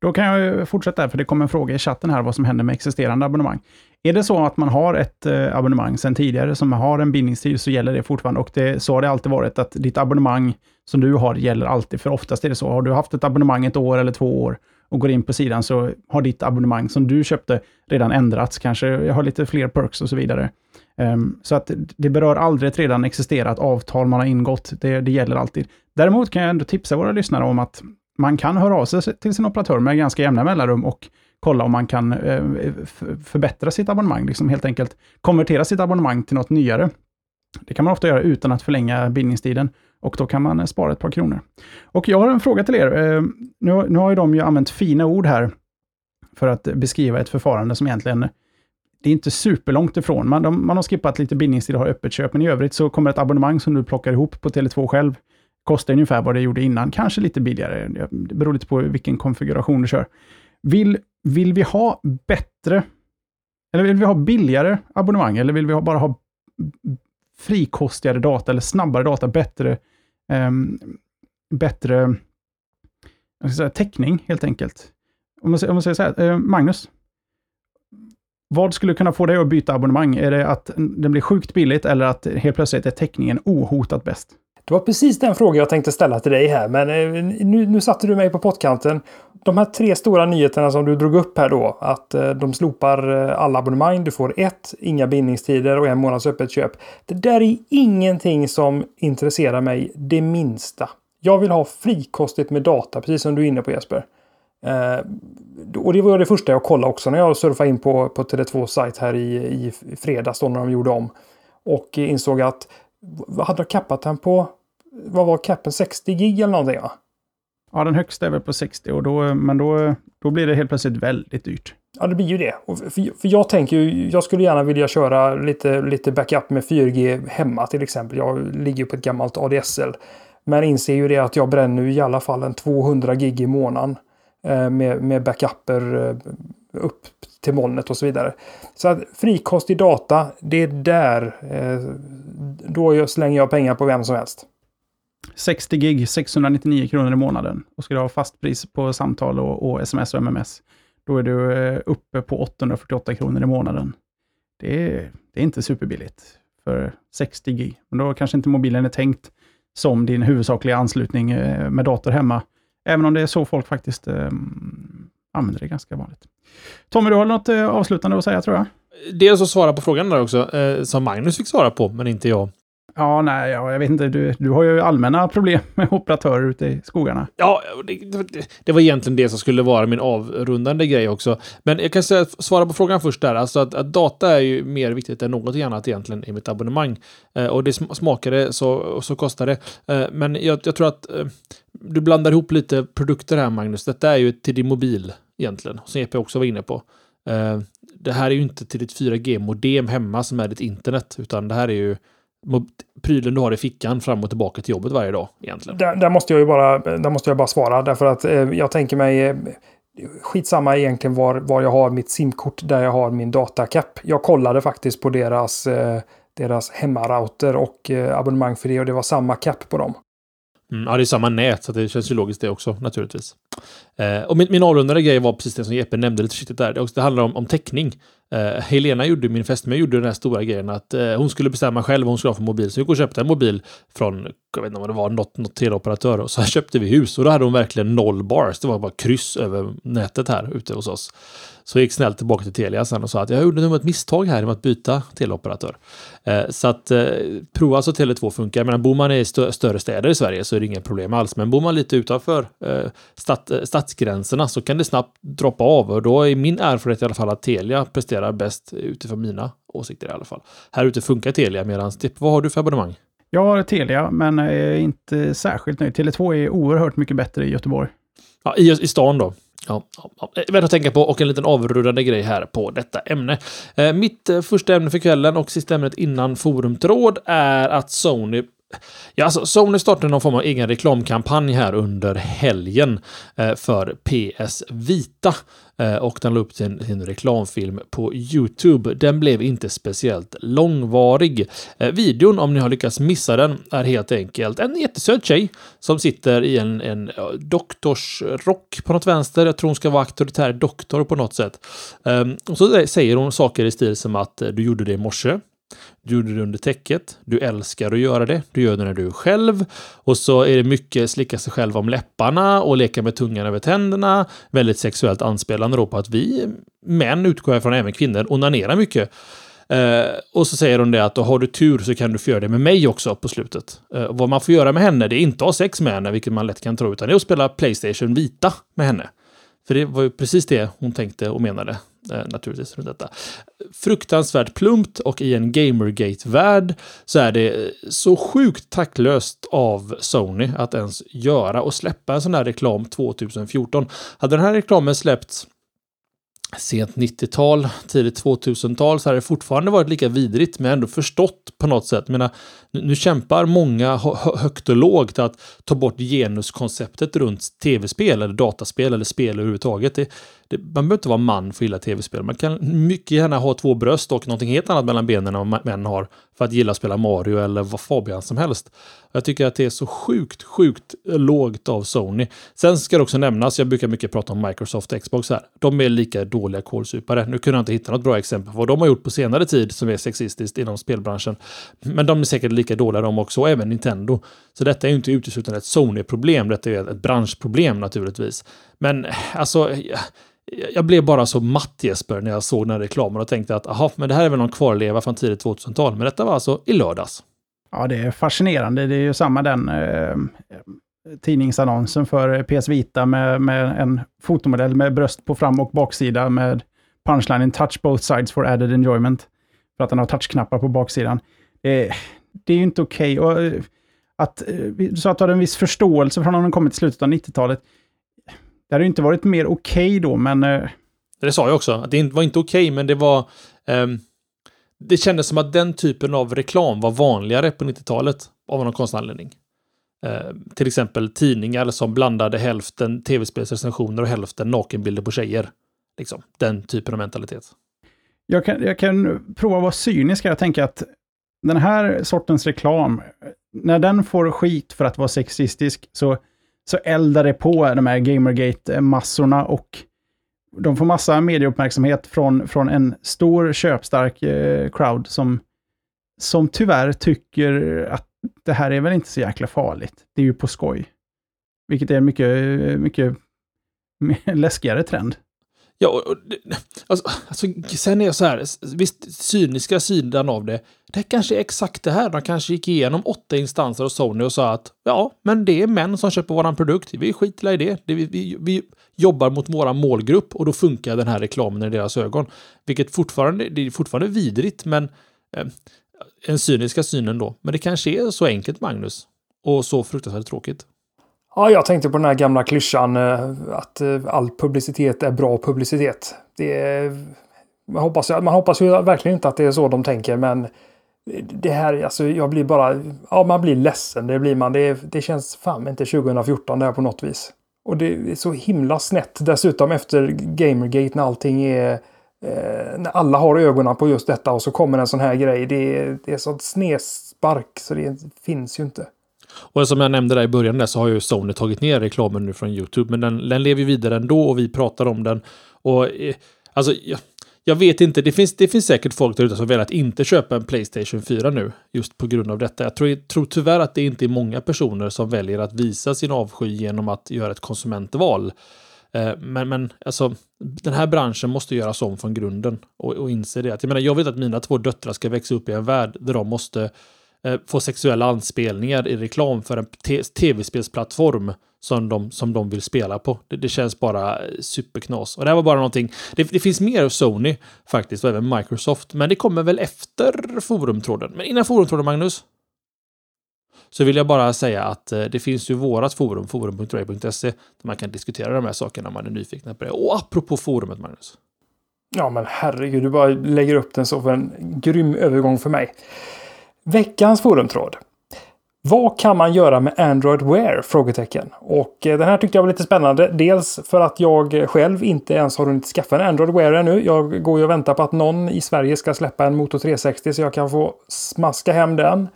Då kan jag fortsätta, för det kom en fråga i chatten här vad som händer med existerande abonnemang. Är det så att man har ett eh, abonnemang sedan tidigare som har en bindningstid så gäller det fortfarande. Och det, så har det alltid varit, att ditt abonnemang som du har gäller alltid. För oftast är det så. Har du haft ett abonnemang ett år eller två år och går in på sidan så har ditt abonnemang som du köpte redan ändrats. Kanske har lite fler perks och så vidare. Um, så att det berör aldrig ett redan existerat avtal man har ingått. Det, det gäller alltid. Däremot kan jag ändå tipsa våra lyssnare om att man kan höra av sig till sin operatör med ganska jämna mellanrum och kolla om man kan eh, förbättra sitt abonnemang, liksom helt enkelt konvertera sitt abonnemang till något nyare. Det kan man ofta göra utan att förlänga bindningstiden och då kan man eh, spara ett par kronor. Och jag har en fråga till er. Eh, nu, nu har ju de ju använt fina ord här för att beskriva ett förfarande som egentligen det är inte superlångt ifrån. Man, de, man har skippat lite bindningstid och har öppet köp, men i övrigt så kommer ett abonnemang som du plockar ihop på Tele2 själv, kosta ungefär vad det gjorde innan, kanske lite billigare. Det beror lite på vilken konfiguration du kör. Vill, vill vi ha bättre, eller vill vi ha billigare abonnemang, eller vill vi bara ha frikostigare data, eller snabbare data, bättre, Ehm, bättre jag ska säga, täckning helt enkelt? Om man, om man säger så här, eh, Magnus, vad skulle kunna få dig att byta abonnemang? Är det att den blir sjukt billigt eller att helt plötsligt är täckningen ohotat bäst? Det var precis den frågan jag tänkte ställa till dig här, men eh, nu, nu satte du mig på pottkanten. De här tre stora nyheterna som du drog upp här då, att eh, de slopar eh, alla abonnemang, du får ett, inga bindningstider och en månads öppet köp. Det där är ingenting som intresserar mig det minsta. Jag vill ha frikostigt med data, precis som du är inne på Jesper. Eh, och det var det första jag kollade också när jag surfade in på, på Tele2 sajt här i, i fredags då när de gjorde om. Och insåg att hade jag kappat den på, vad var capen, 60 gig eller någonting va? Ja, den högsta är väl på 60, och då, men då, då blir det helt plötsligt väldigt dyrt. Ja, det blir ju det. För, för jag tänker jag skulle gärna vilja köra lite, lite backup med 4G hemma till exempel. Jag ligger på ett gammalt ADSL. Men inser ju det att jag bränner i alla fall en 200 gig i månaden. Eh, med, med backuper eh, upp till molnet och så vidare. Så att frikostig data, det är där. Eh, då slänger jag pengar på vem som helst. 60 gig, 699 kronor i månaden. Och ska du ha fast pris på samtal och, och sms och MMS, då är du eh, uppe på 848 kronor i månaden. Det är, det är inte superbilligt för 60 gig. Men då kanske inte mobilen är tänkt som din huvudsakliga anslutning eh, med dator hemma. Även om det är så folk faktiskt eh, använder det ganska vanligt. Tommy, du har något eh, avslutande att säga tror jag? Dels att svara på frågan där också, eh, som Magnus fick svara på, men inte jag. Ja, nej, ja, jag vet inte. Du, du har ju allmänna problem med operatörer ute i skogarna. Ja, det, det, det, var egentligen det som skulle vara min avrundande grej också. Men jag kan säga, svara på frågan först där. Alltså att, att data är ju mer viktigt än något annat egentligen i mitt abonnemang. Eh, och det smakar det så, så kostar det. Eh, men jag, jag, tror att eh, du blandar ihop lite produkter här, Magnus. Detta är ju till din mobil egentligen, som EP också var inne på. Eh, det här är ju inte till ditt 4G-modem hemma som är ditt internet, utan det här är ju prylen du har i fickan fram och tillbaka till jobbet varje dag egentligen. Där, där måste jag ju bara, där måste jag bara svara därför att eh, jag tänker mig eh, skitsamma egentligen var, var jag har mitt simkort där jag har min datacap. Jag kollade faktiskt på deras, eh, deras hemmarouter och eh, abonnemang för det och det var samma cap på dem. Mm, ja, det är samma nät så det känns ju logiskt det också naturligtvis. Eh, och min, min avrundade grej var precis det som Jeppe nämnde lite försiktigt där. Det, det handlar om, om täckning. Eh, Helena gjorde, min fästmö gjorde den här stora grejen att eh, hon skulle bestämma själv vad hon skulle ha för mobil. Så vi gick och köpte en mobil från, jag vet inte vad det var, något, något teleoperatör. Och så köpte vi hus och då hade hon verkligen noll bars. Det var bara kryss över nätet här ute hos oss. Så jag gick snällt tillbaka till Telia sen och sa att jag gjorde nog ett misstag här med att byta teleoperatör. Eh, så att eh, prova så Tele2 funkar. Men bor man i stö större städer i Sverige så är det inga problem alls. Men bor man lite utanför eh, stat eh, stadsgränserna så kan det snabbt droppa av. Och då är min erfarenhet i alla fall att Telia presterar bäst utifrån mina åsikter i alla fall. Här ute funkar Telia medan vad har du för abonnemang? Jag har Telia, men är inte särskilt nöjd. Tele2 är oerhört mycket bättre i Göteborg. Ja, i, i stan då. Ja, ja, ja. Värt att tänka på och en liten avrundande grej här på detta ämne. Eh, mitt eh, första ämne för kvällen och sista ämnet innan forumtråd är att Sony Ja, alltså Sony startade någon form av egen reklamkampanj här under helgen eh, för PS Vita. Eh, och den la upp sin, sin, reklamfilm på YouTube. Den blev inte speciellt långvarig. Eh, videon, om ni har lyckats missa den, är helt enkelt en jättesöt tjej som sitter i en, en doktorsrock på något vänster. Jag tror hon ska vara auktoritär doktor på något sätt. Ehm, och så säger hon saker i stil som att du gjorde det i morse. Du gjorde det under täcket. Du älskar att göra det. Du gör det när du är själv. Och så är det mycket slicka sig själv om läpparna och leka med tungan över tänderna. Väldigt sexuellt anspelande då på att vi män, utgår jag från även kvinnor, onanerar mycket. Eh, och så säger hon det att har du tur så kan du få göra det med mig också på slutet. Eh, vad man får göra med henne, det är inte att ha sex med henne, vilket man lätt kan tro, utan det är att spela Playstation Vita med henne. För det var ju precis det hon tänkte och menade Eh, naturligtvis runt detta. Fruktansvärt plumpt och i en Gamergate-värld så är det eh, så sjukt taktlöst av Sony att ens göra och släppa en sån här reklam 2014. Hade den här reklamen släppts sent 90-tal, tidigt 2000-tal så hade det fortfarande varit lika vidrigt men ändå förstått på något sätt. menar, nu, nu kämpar många högt och lågt att ta bort genuskonceptet runt tv-spel eller dataspel eller spel överhuvudtaget. Det, det, man behöver inte vara man för att gilla tv-spel. Man kan mycket gärna ha två bröst och någonting helt annat mellan benen än vad män har för att gilla att spela Mario eller vad Fabian som helst. Jag tycker att det är så sjukt, sjukt lågt av Sony. Sen ska det också nämnas, jag brukar mycket prata om Microsoft och Xbox här. De är lika dåliga kolsupare. Nu kunde jag inte hitta något bra exempel på vad de har gjort på senare tid som är sexistiskt inom spelbranschen. Men de är säkert lika dåliga de också, och även Nintendo. Så detta är ju inte uteslutande ett Sony-problem, detta är ett branschproblem naturligtvis. Men alltså, jag blev bara så matt Jesper när jag såg den här reklamen och tänkte att aha, men det här är väl någon kvarleva från tidigt 2000-tal. Men detta var alltså i lördags. Ja, det är fascinerande. Det är ju samma den eh, tidningsannonsen för PS Vita med, med en fotomodell med bröst på fram och baksida med punchlinen touch both sides for added enjoyment. För att den har touchknappar på baksidan. Eh, det är ju inte okej. Okay. Och eh, att, eh, så att du hade en viss förståelse från när den kommit till slutet av 90-talet. Det hade ju inte varit mer okej okay då, men... Eh, det sa jag också, att det var inte okej, okay, men det var... Um, det kändes som att den typen av reklam var vanligare på 90-talet av någon konstig anledning. Uh, till exempel tidningar som blandade hälften tv-spelsrecensioner och hälften nakenbilder på tjejer. Liksom, den typen av mentalitet. Jag kan, jag kan prova att vara cynisk. Jag tänker att den här sortens reklam, när den får skit för att vara sexistisk, så, så eldar det på de här Gamergate-massorna och de får massa medieuppmärksamhet från, från en stor köpstark eh, crowd som, som tyvärr tycker att det här är väl inte så jäkla farligt. Det är ju på skoj. Vilket är en mycket, mycket läskigare trend. Ja, och, alltså, alltså, sen är jag så här, visst, cyniska sidan av det. Det kanske är exakt det här. De kanske gick igenom åtta instanser och Sony och sa att ja, men det är män som köper våran produkt. Vi skiter i det. det vi, vi, vi, jobbar mot våran målgrupp och då funkar den här reklamen i deras ögon. Vilket fortfarande, det är fortfarande vidrigt, men eh, en cyniska synen då. Men det kanske är så enkelt, Magnus. Och så fruktansvärt tråkigt. Ja, jag tänkte på den här gamla klyschan eh, att eh, all publicitet är bra publicitet. Det är, man, hoppas, man hoppas ju verkligen inte att det är så de tänker, men det här, alltså jag blir bara, ja man blir ledsen, det blir man. Det, det känns fan inte 2014 det här på något vis. Och det är så himla snett dessutom efter Gamergate när allting är, eh, när alla har ögonen på just detta och så kommer en sån här grej. Det är, det är sånt snespark så det finns ju inte. Och som jag nämnde där i början där så har ju Sony tagit ner reklamen nu från YouTube. Men den, den lever vidare ändå och vi pratar om den. Och eh, alltså, jag, jag vet inte, det finns, det finns säkert folk där ute som väljer att inte köpa en Playstation 4 nu. Just på grund av detta. Jag tror, tror tyvärr att det inte är många personer som väljer att visa sin avsky genom att göra ett konsumentval. Eh, men, men alltså, den här branschen måste göras om från grunden och, och inse det. Jag, menar, jag vet att mina två döttrar ska växa upp i en värld där de måste eh, få sexuella anspelningar i reklam för en tv-spelsplattform som de, som de vill spela på. Det, det, känns bara superknas. Och det här var bara någonting. Det, det finns mer Sony faktiskt och även Microsoft, men det kommer väl efter forumtråden. Men innan forumtråden, Magnus? Så vill jag bara säga att eh, det finns ju vårat forum, forum.ray.se, där man kan diskutera de här sakerna om man är nyfiken på det. Och apropå forumet, Magnus. Ja, men herregud, du bara lägger upp den så för en grym övergång för mig. Veckans forumtråd. Vad kan man göra med Android Wear? Frågetecken. Och eh, den här tyckte jag var lite spännande. Dels för att jag själv inte ens har hunnit skaffa en Android Wear ännu. Jag går ju och väntar på att någon i Sverige ska släppa en Moto 360 så jag kan få smaska hem den.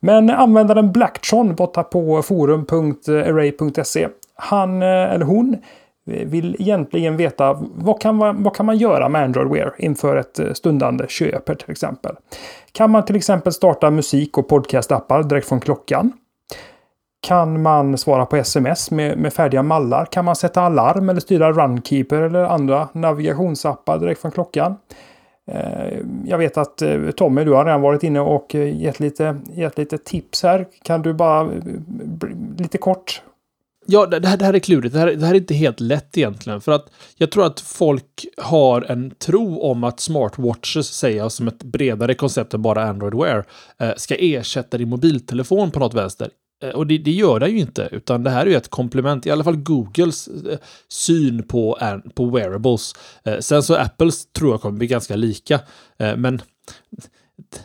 Men användaren Blacktron borta på forum.array.se. Han eh, eller hon vill egentligen veta vad kan, man, vad kan man göra med Android Wear inför ett eh, stundande köp till exempel. Kan man till exempel starta musik och podcastappar direkt från klockan? Kan man svara på sms med, med färdiga mallar? Kan man sätta alarm eller styra Runkeeper eller andra navigationsappar direkt från klockan? Eh, jag vet att eh, Tommy, du har redan varit inne och gett lite, gett lite tips här. Kan du bara lite kort Ja, det här, det här är klurigt. Det här, det här, är inte helt lätt egentligen. För att jag tror att folk har en tro om att smartwatches, säger jag som ett bredare koncept än bara Android Wear, eh, ska ersätta din mobiltelefon på något vänster. Eh, och det, det, gör det ju inte, utan det här är ju ett komplement, i alla fall Googles eh, syn på, på wearables. Eh, sen så Apples tror jag kommer bli ganska lika, eh, men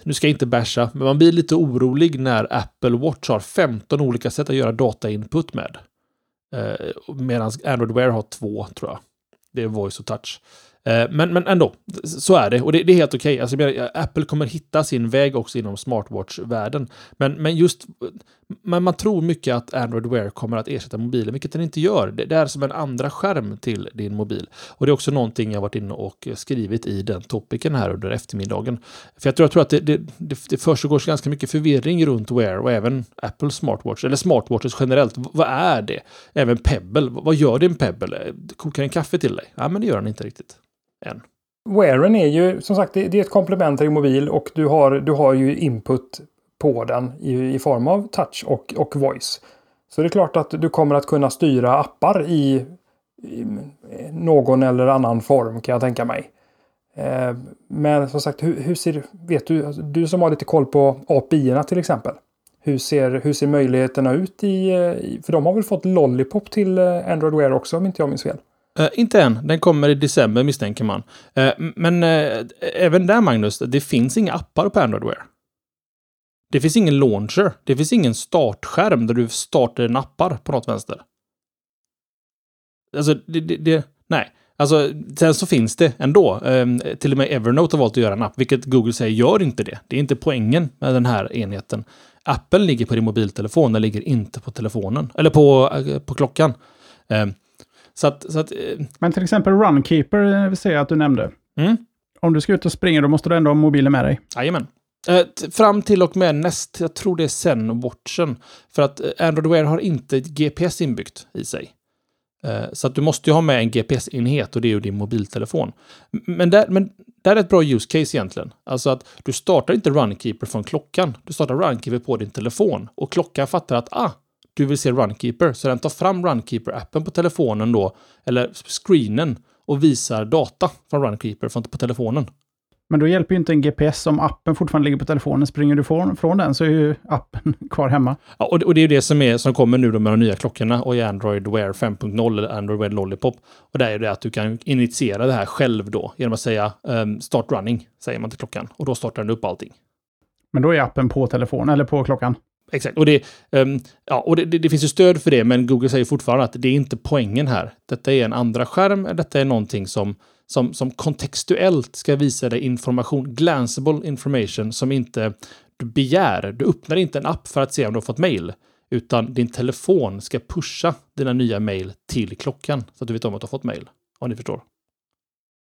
nu ska jag inte basha, men man blir lite orolig när Apple Watch har 15 olika sätt att göra datainput med. Eh, Medan Android Wear har två, tror jag. Det är voice och touch. Eh, men, men ändå, så är det. Och det, det är helt okej. Okay. Alltså, Apple kommer hitta sin väg också inom smartwatch-världen. Men, men just, men man tror mycket att Android Wear kommer att ersätta mobilen, vilket den inte gör. Det, är som en andra skärm till din mobil. Och det är också någonting jag varit inne och skrivit i den topicen här under eftermiddagen. För jag tror, jag tror att det, det, det, det försiggår ganska mycket förvirring runt Wear och även Apple Smartwatch, eller smartwatches generellt. Vad är det? Även Pebble, vad gör din Pebble? Kokar en kaffe till dig? Ja, men det gör den inte riktigt än. Wearen är ju som sagt det, är ett komplement till din mobil och du har, du har ju input på den i, i form av touch och, och voice. Så det är klart att du kommer att kunna styra appar i, i någon eller annan form kan jag tänka mig. Eh, men som sagt, hur, hur, ser, vet du, alltså, du som har lite koll på API-erna till exempel. Hur ser, hur ser möjligheterna ut i, eh, för de har väl fått Lollipop till eh, Android Wear också om inte jag minns fel. Uh, inte än. Den kommer i december misstänker man. Uh, men uh, även där, Magnus, det finns inga appar på Android Wear. Det finns ingen launcher. Det finns ingen startskärm där du startar en appar på något vänster. Alltså, det, det, det, nej. Alltså, sen så finns det ändå. Um, till och med Evernote har valt att göra en app, vilket Google säger gör inte det. Det är inte poängen med den här enheten. Appen ligger på din mobiltelefon, den ligger inte på telefonen. Eller på, på klockan. Um, så att, så att, eh, Men till exempel Runkeeper vill säga att du nämnde. Mm. Om du ska ut och springa då måste du ändå ha mobilen med dig. Jajamän. Eh, fram till och med näst, jag tror det är sen watchen. För att eh, Android Wear har inte GPS inbyggt i sig. Eh, så att du måste ju ha med en GPS-enhet och det är ju din mobiltelefon. Men där, men där är ett bra use case egentligen. Alltså att du startar inte Runkeeper från klockan. Du startar Runkeeper på din telefon och klockan fattar att ah, du vill se Runkeeper. Så den tar fram Runkeeper-appen på telefonen då, eller screenen, och visar data från Runkeeper på telefonen. Men då hjälper ju inte en GPS om appen fortfarande ligger på telefonen. Springer du från, från den så är ju appen kvar hemma. Ja, och, det, och det är ju det som, är, som kommer nu då med de nya klockorna och i Android Wear 5.0 eller Android Wear Lollipop. Och det är det att du kan initiera det här själv då genom att säga um, start running, säger man till klockan. Och då startar den upp allting. Men då är appen på telefonen eller på klockan? Exakt, och, det, um, ja, och det, det, det, finns ju stöd för det, men Google säger fortfarande att det är inte poängen här. Detta är en andra skärm, detta är någonting som, som, som kontextuellt ska visa dig information, glanceable information, som inte du begär. Du öppnar inte en app för att se om du har fått mail, Utan din telefon ska pusha dina nya mail till klockan. Så att du vet om att du har fått mail. Om ni förstår.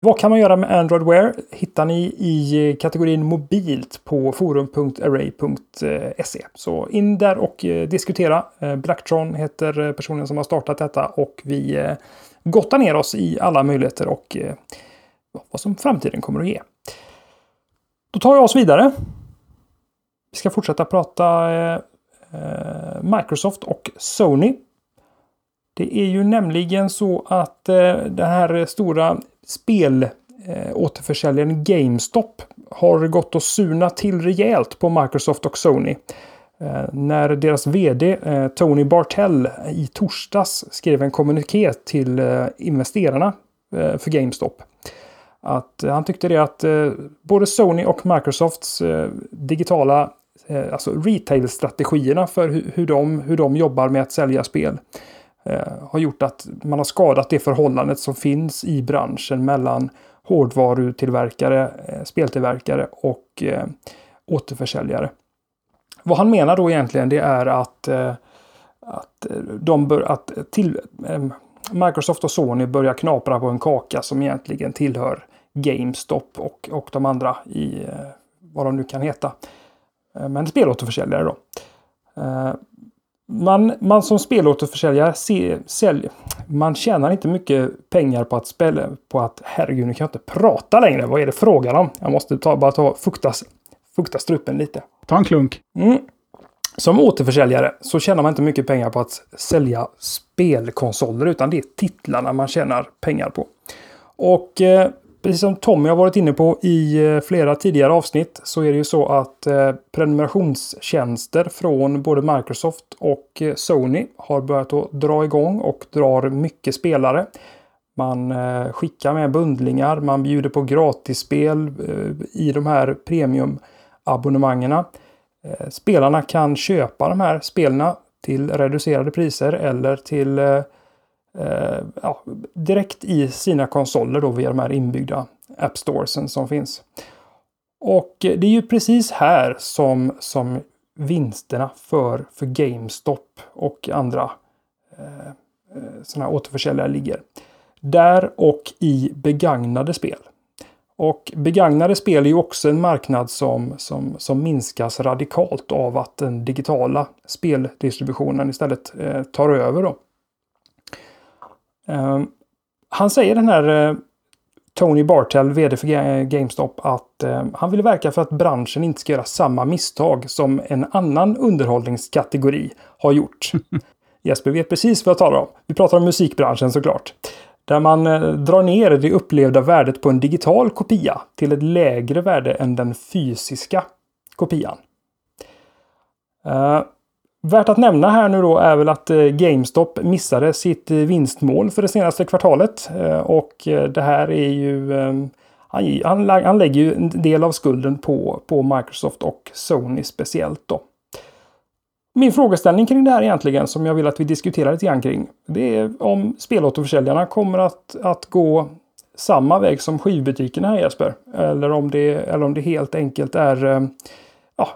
Vad kan man göra med Android Wear? hittar ni i eh, kategorin mobilt på forum.array.se. Eh, så in där och eh, diskutera. Blacktron heter personen som har startat detta och vi Gotta ner oss i alla möjligheter och eh, vad som framtiden kommer att ge. Då tar jag oss vidare. Vi ska fortsätta prata eh, eh, Microsoft och Sony. Det är ju nämligen så att det här stora spelåterförsäljaren eh, GameStop har gått och surnat till rejält på Microsoft och Sony. Eh, när deras VD eh, Tony Bartell i torsdags skrev en kommuniké till eh, investerarna för GameStop. Att han tyckte det att både Sony och Microsofts digitala alltså retail-strategierna för hur, de, hur de jobbar med att sälja spel har gjort att man har skadat det förhållandet som finns i branschen mellan hårdvarutillverkare, speltillverkare och återförsäljare. Vad han menar då egentligen det är att, eh, att, eh, de bör, att till, eh, Microsoft och Sony börjar knapra på en kaka som egentligen tillhör GameStop och, och de andra i vad de nu kan heta. Men spelåterförsäljare då man, man som spelåterförsäljare se, sälj, man tjänar inte mycket pengar på att spela på att herregud, nu kan jag inte prata längre. Vad är det frågan om? Jag måste ta, bara ta fuktas, fukta strupen lite. Ta en klunk. Mm. Som återförsäljare så tjänar man inte mycket pengar på att sälja spelkonsoler utan det är titlarna man tjänar pengar på. Och eh, Precis som Tommy har varit inne på i eh, flera tidigare avsnitt så är det ju så att eh, prenumerationstjänster från både Microsoft och eh, Sony har börjat att dra igång och drar mycket spelare. Man eh, skickar med bundlingar, man bjuder på gratisspel eh, i de här premium Abonnemangen. Eh, spelarna kan köpa de här spelen till reducerade priser eller till eh, eh, ja, direkt i sina konsoler då via de här inbyggda App Storesen som finns. Och eh, det är ju precis här som, som vinsterna för, för GameStop och andra eh, eh sådana här återförsäljare ligger. Där och i begagnade spel. Och begagnade spel är ju också en marknad som, som, som minskas radikalt av att den digitala speldistributionen istället eh, tar över. Då. Ehm, han säger den här eh, Tony Bartell, VD för GameStop, att eh, han vill verka för att branschen inte ska göra samma misstag som en annan underhållningskategori har gjort. Jesper vet precis vad jag talar om. Vi pratar om musikbranschen såklart. Där man eh, drar ner det upplevda värdet på en digital kopia till ett lägre värde än den fysiska kopian. Eh, värt att nämna här nu då är väl att eh, GameStop missade sitt eh, vinstmål för det senaste kvartalet. Eh, och eh, det här är ju... Han, han lägger ju en del av skulden på, på Microsoft och Sony speciellt då. Min frågeställning kring det här egentligen som jag vill att vi diskuterar lite grann kring. Det är om spelåterförsäljarna kommer att, att gå samma väg som skivbutikerna här Jesper. Eller om det, eller om det helt enkelt är eh, ja,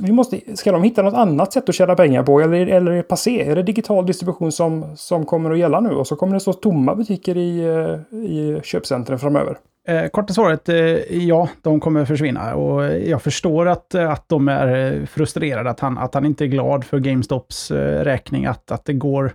vi måste, ska de hitta något annat sätt att tjäna pengar på eller, eller är det passé? Är det digital distribution som, som kommer att gälla nu och så kommer det stå tomma butiker i, eh, i köpcentren framöver? Eh, korta svaret, eh, ja, de kommer försvinna. Och jag förstår att, eh, att de är eh, frustrerade, att han, att han inte är glad för GameStops eh, räkning, att, att det går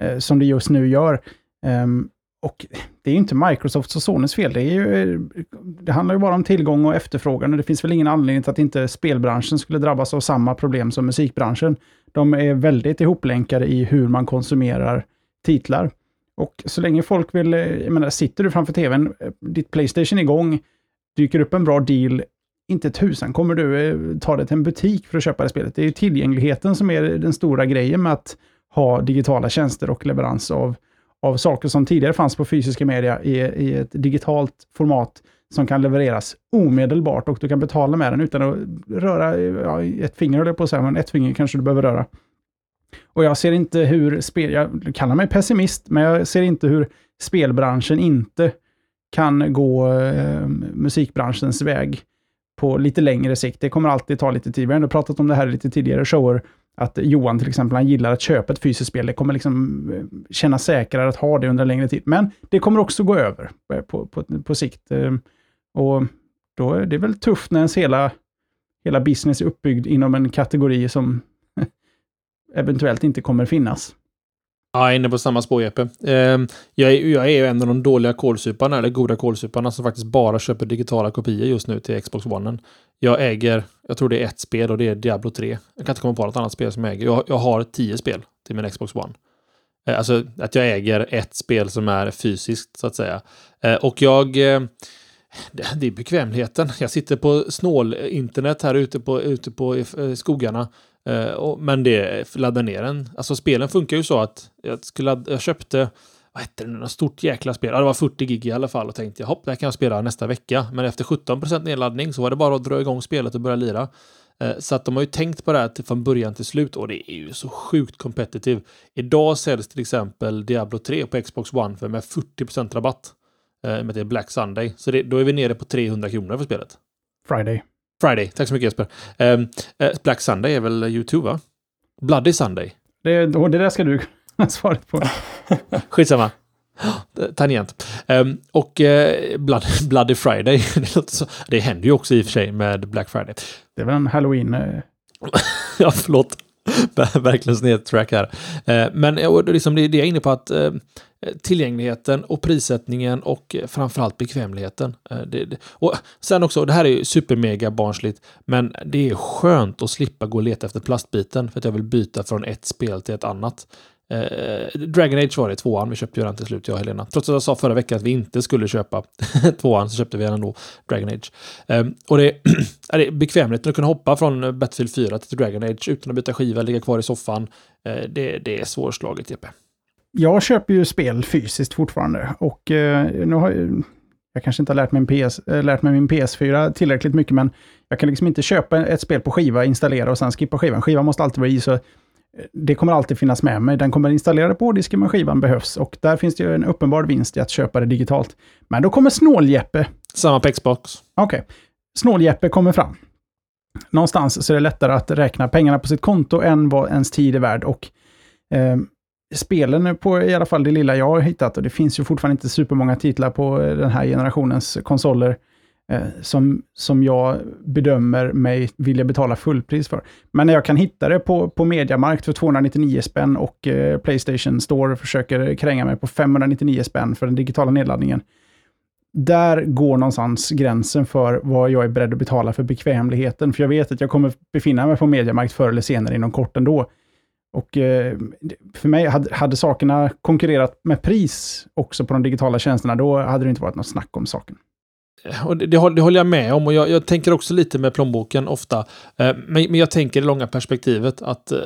eh, som det just nu gör. Ehm, och det är ju inte Microsofts och Sonys fel. Det, är ju, det handlar ju bara om tillgång och efterfrågan. Och det finns väl ingen anledning till att inte spelbranschen skulle drabbas av samma problem som musikbranschen. De är väldigt ihoplänkade i hur man konsumerar titlar. Och så länge folk vill, eh, jag menar, sitter du framför tvn, eh, ditt Playstation är igång, dyker upp en bra deal, inte tusan kommer du eh, ta det till en butik för att köpa det spelet. Det är ju tillgängligheten som är den stora grejen med att ha digitala tjänster och leverans av av saker som tidigare fanns på fysiska media i, i ett digitalt format som kan levereras omedelbart och du kan betala med den utan att röra ja, ett finger, eller på att säga, men ett finger kanske du behöver röra. Och jag ser inte hur spel, jag kallar mig pessimist, men jag ser inte hur spelbranschen inte kan gå eh, musikbranschens väg på lite längre sikt. Det kommer alltid ta lite tid. Vi har ändå pratat om det här i lite tidigare shower. att Johan till exempel, han gillar att köpa ett fysiskt spel. Det kommer liksom eh, kännas säkrare att ha det under en längre tid. Men det kommer också gå över eh, på, på, på sikt. Eh, och då är det väl tufft när ens hela, hela business är uppbyggd inom en kategori som eventuellt inte kommer finnas. Ja, jag är inne på samma spår Jeppe. Ehm, jag, är, jag är ju en av de dåliga kolsuparna, eller goda kolsuparna, som faktiskt bara köper digitala kopior just nu till Xbox One. Jag äger, jag tror det är ett spel och det är Diablo 3. Jag kan inte komma på något annat spel som jag äger. Jag, jag har tio spel till min Xbox One. Eh, alltså att jag äger ett spel som är fysiskt, så att säga. Eh, och jag... Eh, det är bekvämligheten. Jag sitter på snål-internet här ute på, ute på skogarna. Eh, och, men det laddar ner en. Alltså spelen funkar ju så att jag, skulle, ladda- jag köpte, vad hette det nu, något stort jäkla spel. Ja, det var 40 gig i alla fall och tänkte jag, hopp, det här kan jag spela nästa vecka. Men efter 17% nedladdning så var det bara att dra igång spelet och börja lira. Eh, så att de har ju tänkt på det här till, från början till slut och det är ju så sjukt competitive. Idag säljs till exempel Diablo 3 på Xbox One för med 40% rabatt. Eh, med det är Black Sunday. Så det, då är vi nere på 300 kronor för spelet. Friday. Friday, tack så mycket Jesper. Eh, Black Sunday är väl YouTube va? Bloody Sunday. Det, det där ska du svara på. Skitsamma. Tangent. Ehm, och eh, Blood, Bloody Friday, det, så, det händer ju också i och för sig med Black Friday. Det är väl en halloween... eh, ja, förlåt. Ver- Verkligen snedtrack här. Eh, men liksom det, det jag är inne på att Eh, tillgängligheten och prissättningen och eh, framförallt bekvämligheten. Eh, det, det, och sen också, det här är ju supermega barnsligt, men det är skönt att slippa gå och leta efter plastbiten för att jag vill byta från ett spel till ett annat. Dragon Age var det, tvåan. Vi köpte ju den till slut, jag och Helena. Trots att jag sa förra veckan att vi inte skulle köpa tvåan, så köpte vi den ändå, Dragon Age. Ehm, och det, är det bekvämligheten att kunna hoppa från Battlefield 4 till Dragon Age utan att byta skiva, ligga kvar i soffan. Det, det är svårslaget, Jeppe. Jag köper ju spel fysiskt fortfarande och eh, nu har jag, jag kanske inte har lärt mig, min PS, äh, lärt mig min PS4 tillräckligt mycket, men jag kan liksom inte köpa ett spel på skiva, installera och sen skippa skivan. Skivan måste alltid vara i, så eh, det kommer alltid finnas med mig. Den kommer installera på disken, men skivan behövs. Och där finns det ju en uppenbar vinst i att köpa det digitalt. Men då kommer Snål-Jeppe. Samma på Xbox. Okej. Snål-Jeppe kommer fram. Någonstans så är det lättare att räkna pengarna på sitt konto än vad ens tid är värd. Och eh, spelen på i alla fall det lilla jag har hittat, och det finns ju fortfarande inte supermånga titlar på eh, den här generationens konsoler, eh, som, som jag bedömer mig vilja betala fullpris för. Men när jag kan hitta det på, på Mediamarkt för 299 spänn och eh, Playstation Store försöker kränga mig på 599 spänn för den digitala nedladdningen, där går någonstans gränsen för vad jag är beredd att betala för bekvämligheten. För jag vet att jag kommer befinna mig på Mediamarkt förr eller senare inom kort ändå. Och eh, för mig, hade, hade sakerna konkurrerat med pris också på de digitala tjänsterna, då hade det inte varit något snack om saken. Eh, och det, det, håller, jag med om och jag, jag tänker också lite med plånboken ofta. Eh, men, men jag tänker det långa perspektivet att eh,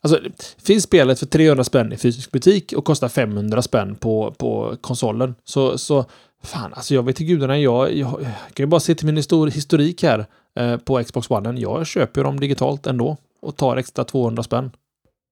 Alltså, finns spelet för 300 spänn i fysisk butik och kostar 500 spänn på, på konsolen så, så fan, alltså jag vet till gudarna, jag, jag, jag kan ju bara se till min historik här eh, på Xbox One. Jag köper dem digitalt ändå och tar extra 200 spänn.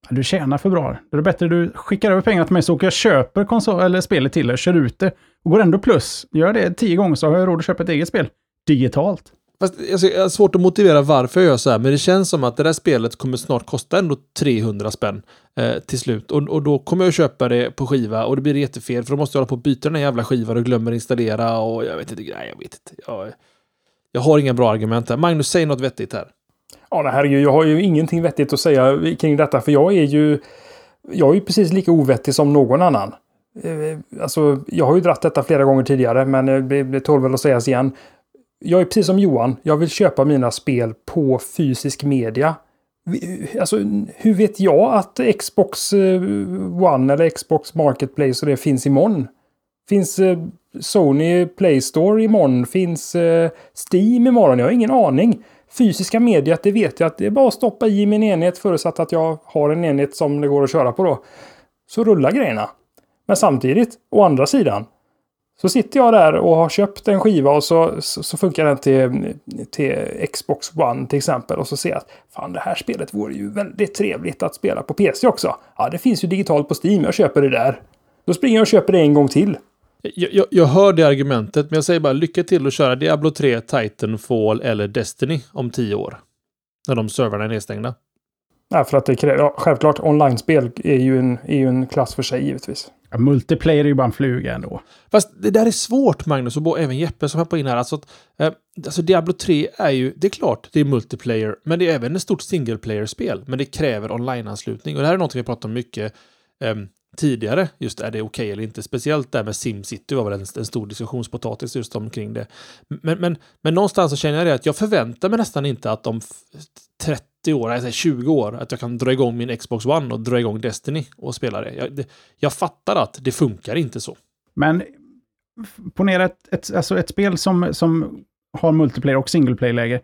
Du tjänar för bra. Då är det bättre du skickar över pengarna till mig så åker jag köper konsol eller spelet till dig, kör ut det och går ändå plus. Gör det tio gånger så har jag råd att köpa ett eget spel. Digitalt. Fast alltså, jag har svårt att motivera varför jag gör så här, men det känns som att det där spelet kommer snart kosta ändå 300 spänn eh, till slut. Och, och då kommer jag att köpa det på skiva och det blir jättefel för då måste jag hålla på och byta den här jävla skivan och glömmer installera och jag vet inte. Nej, jag vet inte. Jag, jag har inga bra argument här. Magnus, säg något vettigt här. Ja, nej herregud, jag har ju ingenting vettigt att säga kring detta. För jag är ju... Jag är ju precis lika ovettig som någon annan. Eh, alltså, jag har ju dratt detta flera gånger tidigare, men eh, det tål väl att sägas igen. Jag är precis som Johan. Jag vill köpa mina spel på fysisk media. Alltså, hur vet jag att Xbox eh, One eller Xbox Marketplace och det finns imorgon? Finns Sony Play Store imorgon? Finns Steam imorgon? Jag har ingen aning. Fysiska mediet, det vet jag att det är bara att stoppa i min enhet förutsatt att jag har en enhet som det går att köra på då. Så rullar grejerna. Men samtidigt, å andra sidan, så sitter jag där och har köpt en skiva och så, så, så funkar den till, till Xbox One till exempel. Och så ser jag att fan, det här spelet vore ju väldigt trevligt att spela på PC också. Ja, det finns ju digitalt på Steam. Jag köper det där. Då springer jag och köper det en gång till. Jag, jag, jag hör det argumentet, men jag säger bara lycka till att köra Diablo 3, Titanfall eller Destiny om tio år. När de servrarna är nedstängda. Ja, för att det kräver, ja, självklart, online-spel är ju, en, är ju en klass för sig givetvis. Ja, multiplayer är ju bara en fluga ändå. Fast det där är svårt, Magnus, och även Jeppe som hoppar in här. Alltså, att, eh, alltså Diablo 3 är ju, det är klart, det är multiplayer, men det är även ett stort single player-spel. Men det kräver online-anslutning. Och det här är något vi pratat om mycket eh, tidigare. Just är det okej okay eller inte? Speciellt där med SimCity var väl en, en stor diskussionspotatis just omkring det. Men, men, men någonstans så känner jag det att jag förväntar mig nästan inte att om 30 år, alltså 20 år, att jag kan dra igång min Xbox One och dra igång Destiny och spela det. Jag, det, jag fattar att det funkar inte så. Men ponera ett, ett, alltså ett spel som, som har multiplayer och single-play-läge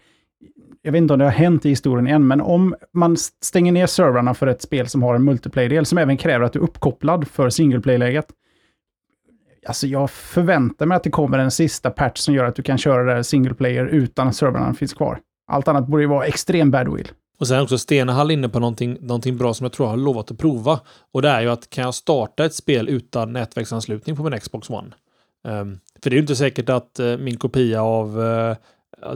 jag vet inte om det har hänt i historien än, men om man stänger ner servrarna för ett spel som har en multiplayer-del som även kräver att du är uppkopplad för single play-läget. Alltså jag förväntar mig att det kommer en sista patch som gör att du kan köra det single player utan att servrarna finns kvar. Allt annat borde ju vara extrem badwill. Och sen också Stenehall inne på någonting, någonting bra som jag tror jag har lovat att prova. Och det är ju att kan jag starta ett spel utan nätverksanslutning på min Xbox One? Um, för det är ju inte säkert att uh, min kopia av uh,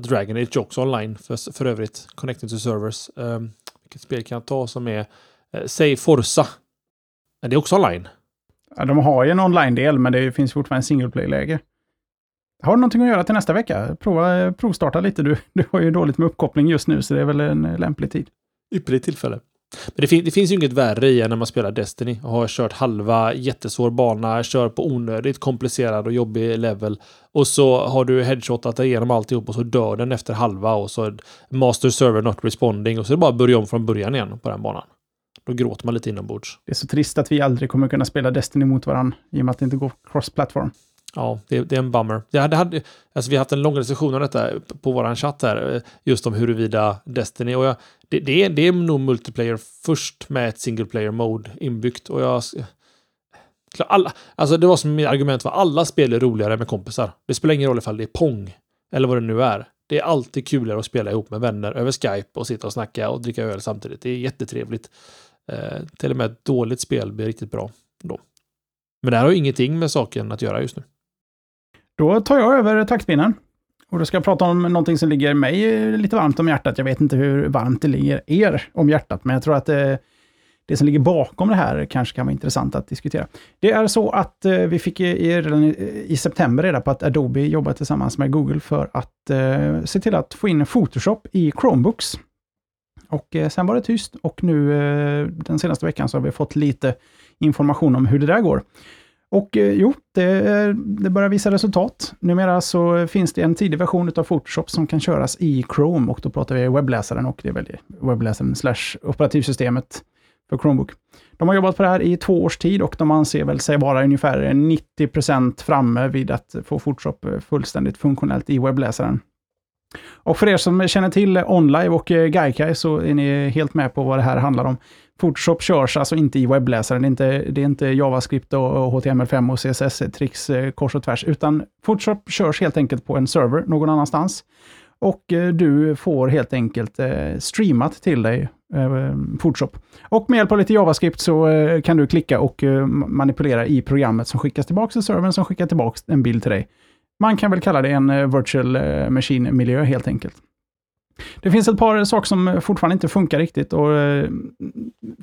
Dragon Age också online för, för övrigt. Connecting to servers. Um, vilket spel kan jag ta som är, uh, säg Forza. Är det också online? Ja, de har ju en online-del, men det finns fortfarande en single play-läge. Har du någonting att göra till nästa vecka? Prova, provstarta lite. Du, du har ju dåligt med uppkoppling just nu, så det är väl en lämplig tid. Ypperligt tillfälle. Men det, fin det, finns ju inget värre i än när man spelar Destiny och har kört halva jättesvår bana, kör på onödigt komplicerad och jobbig level och så har du headshotat igenom alltihop och så dör den efter halva och så master server not responding och så är det bara att börja om från början igen på den banan. Då gråter man lite inombords. Det är så trist att vi aldrig kommer kunna spela Destiny mot varandra i och med att det inte går cross-platform. Ja, det, det, är en bummer. Det hade, hade, alltså vi har haft en lång diskussion om detta på vår chatt här, eh, just om huruvida Destiny, och jag, det, det, är, det är nog multiplayer först med ett single player mode inbyggt. Och jag... Alla, alltså det var som mitt argument var alla spel är roligare med kompisar. Det spelar ingen roll ifall det är Pong eller vad det nu är. Det är alltid kulare att spela ihop med vänner över Skype och sitta och snacka och dricka öl samtidigt. Det är jättetrevligt. Eh, till och med ett dåligt spel blir riktigt bra då. Men det här har ingenting med saken att göra just nu. Då tar jag över taktpinnen. Och då ska jag prata om någonting som ligger mig lite varmt om hjärtat. Jag vet inte hur varmt det ligger er om hjärtat, men jag tror att det, det som ligger bakom det här kanske kan vara intressant att diskutera. Det är så att eh, vi fick i, redan i, i, september reda på att Adobe jobbar tillsammans med Google för att eh, se till att få in Photoshop i Chromebooks. Och eh, sen var det tyst och nu eh, den senaste veckan så har vi fått lite information om hur det där går. Och eh, jo, det, det, börjar visa resultat. Numera så finns det en tidig version av Photoshop som kan köras i Chrome och då pratar vi webbläsaren och det är väl webbläsaren slash operativsystemet för Chromebook. De har jobbat på det här i två års tid och de anser väl sig vara ungefär 90% framme vid att få Photoshop fullständigt funktionellt i webbläsaren. Och för er som känner till OnLive och eh, Gaikai så är ni helt med på vad det här handlar om. Photoshop körs alltså inte i webbläsaren. Det är inte, det är inte JavaScript och HTML5 och CSS-tricks eh, kors och tvärs, utan Photoshop körs helt enkelt på en server någon annanstans. Och eh, du får helt enkelt eh, streamat till dig Photoshop. Och med hjälp av lite JavaScript så kan du klicka och manipulera i programmet som skickas tillbaka till servern som skickar tillbaka en bild till dig. Man kan väl kalla det en virtual machine-miljö helt enkelt. Det finns ett par saker som fortfarande inte funkar riktigt och eh,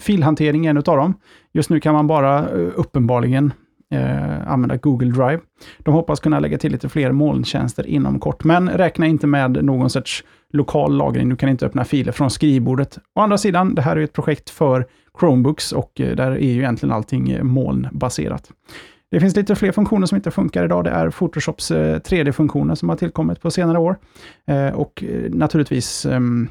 filhantering är en av dem. Just nu kan man bara eh, uppenbarligen eh, använda Google Drive. De hoppas kunna lägga till lite fler molntjänster inom kort, men räkna inte med någon sorts lokal lagring. Du kan inte öppna filer från skrivbordet. Å andra sidan, det här är ett projekt för Chromebooks och eh, där är ju egentligen allting molnbaserat. Det finns lite fler funktioner som inte funkar idag. Det är Photoshops eh, 3D-funktioner som har tillkommit på senare år. Eh, och eh, naturligtvis ehm,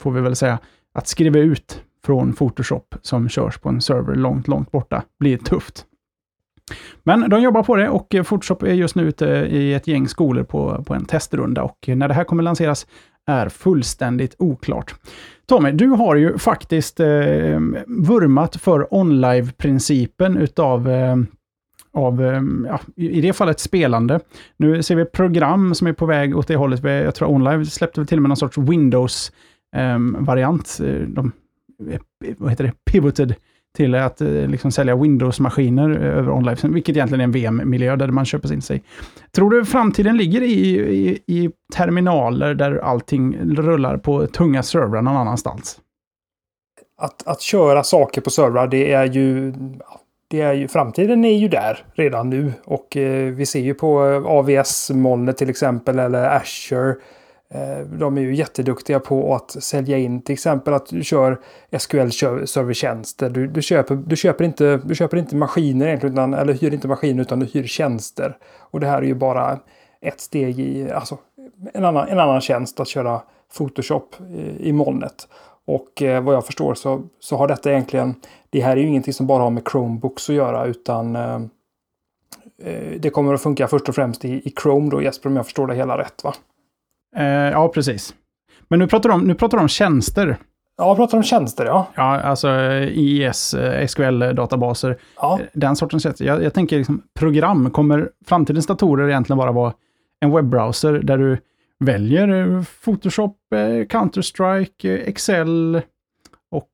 får vi väl säga att skriva ut från Photoshop som körs på en server långt, långt borta blir tufft. Men de jobbar på det och Photoshop är just nu ute i ett gäng skolor på, på en testrunda och när det här kommer lanseras är fullständigt oklart. Tommy, du har ju faktiskt eh, vurmat för online-principen utav eh, av, ehm, ja, i det fallet spelande. Nu ser vi program som är på väg åt det hållet. Jag tror OnLive släppte till och med någon sorts Windows-variant. Ehm, eh, de, vad heter det, pivoted till att eh, liksom sälja Windows-maskiner eh, över OnLive, vilket egentligen är en VM-miljö där man köper in sig. Tror du framtiden ligger i, i, i terminaler där allting rullar på tunga servrar någon annanstans? att, att köra saker på servrar, det är ju... Det är ju, framtiden är ju där redan nu och eh, vi ser ju på eh, AVS-molnet till exempel eller Azure. Eh, de är ju jätteduktiga på att sälja in till exempel att du kör SQL-servertjänster. Du, du, köper, du, köper inte, du köper inte maskiner egentligen, utan, eller hyr inte maskiner utan du hyr tjänster. Och det här är ju bara ett steg i, alltså en annan, en annan tjänst att köra Photoshop i, i molnet. Och eh, vad jag förstår så, så har detta egentligen, det här är ju ingenting som bara har med Chromebooks att göra utan eh, eh, det kommer att funka först och främst i, i Chrome då Jesper om jag förstår det hela rätt va? Eh, ja, precis. Men nu pratar du om, nu pratar du om tjänster. Ja, jag pratar om tjänster ja. Ja, alltså IIS, SQL-databaser. Ja. Den sortens tjänster. Jag, jag tänker liksom, program. Kommer framtidens datorer egentligen bara vara en webbrowser där du väljer eh, Photoshop, eh, Counter-Strike, eh, Excel och...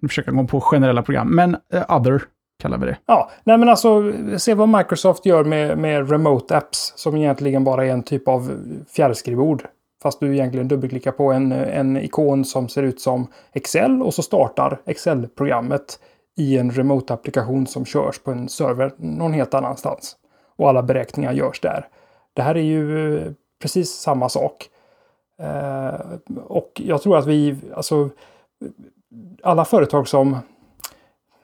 Nu försöker jag gå på generella program, men other kallar vi det. Ja, nej men alltså se vad Microsoft gör med, med Remote Apps som egentligen bara är en typ av fjärrskrivbord. Fast du egentligen dubbelklickar på en, en ikon som ser ut som Excel och så startar Excel-programmet i en remote-applikation som körs på en server någon helt annanstans. Och alla beräkningar görs där. Det här är ju precis samma sak. Eh, och jag tror att vi, alltså alla företag som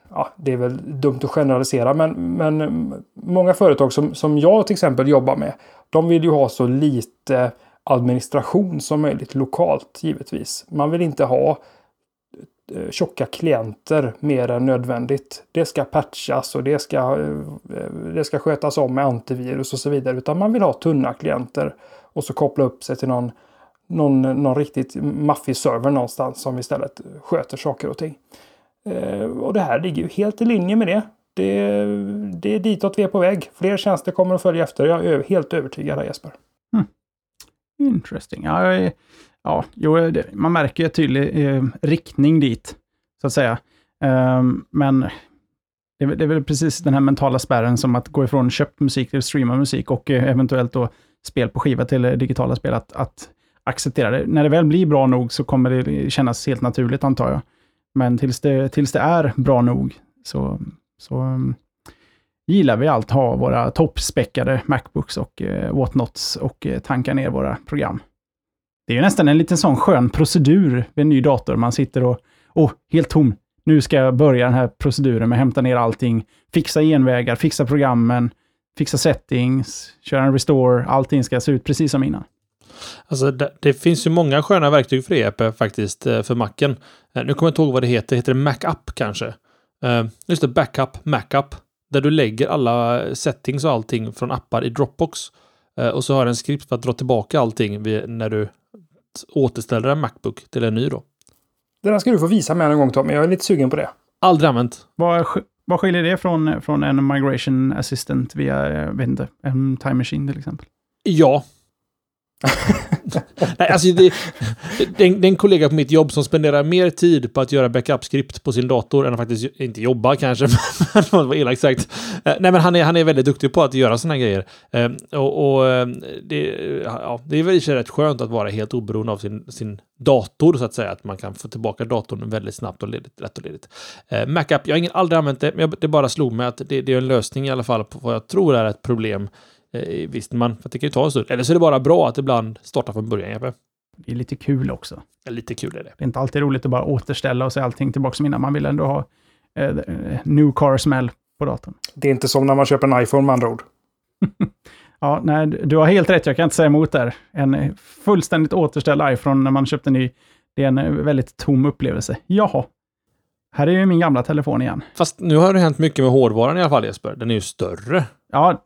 ja, det är väl dumt att generalisera, men, men många företag som, som jag till exempel jobbar med, de vill ju ha så lite administration som möjligt lokalt givetvis. Man vill inte ha Eh, Eh, tjocka klienter mer än nödvändigt. Det ska patchas och det ska, eh, det ska skötas om med antivirus och så vidare. Utan man vill ha tunna klienter och så koppla upp sig till någon, någon, någon riktigt maffig server någonstans som istället sköter saker och ting. Eh, och det här ligger ju helt i linje med det. Det, det är ditåt vi är på väg. Fler tjänster kommer att följa efter. Jag är helt övertygad Jesper. Hmm. Interesting. Ja, jag ja, jo, det, man märker ju en tydlig eh, riktning dit, så att säga. Um, men det, det, är väl precis den här mentala spärren som att gå ifrån köpt musik till streama musik och eh, eventuellt då spel på skiva till eh, digitala spel, att, att acceptera det. När det väl blir bra nog så kommer det eh, kännas helt naturligt, antar jag. Men tills det, tills det är bra nog så, så um, gillar vi allt ha våra toppspäckade Macbooks och eh, whatnots och eh, tanka ner våra program. Det är ju nästan en liten sån skön procedur vid en ny dator. Man sitter och, åh, oh, helt tom. Nu ska jag börja den här proceduren med att hämta ner allting, fixa genvägar, fixa programmen, fixa settings, köra en restore. Allting ska se ut precis som innan. Alltså, det, det, finns ju många sköna verktyg för EP faktiskt, eh, för Macen. Eh, nu kommer jag inte ihåg vad det heter. Heter det Macup kanske? Uh, just det, Backup, Macup. Där du lägger alla settings och allting från appar i Dropbox. Uh, och så har den en skript för att dra tillbaka allting när du återställer en Macbook till en ny då. Den här ska du få visa mig en gång Tommy. Jag är lite sugen på det. Aldrig använt. Vad, vad skiljer det från, från en migration assistant via, jag vet inte, en time machine till exempel? Ja, Nej, alltså det, det, är en kollega på mitt jobb som spenderar mer tid på att göra backup-skript på sin dator än att faktiskt inte jobba kanske. men var elakt sagt. Eh, nej, men han är, han är väldigt duktig på att göra sådana grejer. Ehm, och, och ehm, det, ja, det är väl rätt skönt att vara helt oberoende av sin, sin dator så att säga. Att man kan få tillbaka datorn väldigt snabbt och ledigt, lätt och ledigt. Ehm, Backup, jag har ingen, aldrig använt det, men det bara slog mig att det, det är en lösning i alla fall på vad jag tror är ett problem Eh, visst man, för det kan ju ta en stund. Eller så är det bara bra att ibland starta från början, Jeppe. Det är lite kul också. Ja, lite kul är det. Det är inte alltid roligt att bara återställa och se allting tillbaka som innan. Man vill ändå ha eh, new car smell på datorn. Det är inte som när man köper en iPhone med andra ord. ja, nej, du har helt rätt. Jag kan inte säga emot där. En fullständigt återställd iPhone när man köpte en ny, det är en väldigt tom upplevelse. Jaha. Här är ju min gamla telefon igen. Fast nu har det hänt mycket med hårdvaran i alla fall Jesper. Den är ju större. Ja,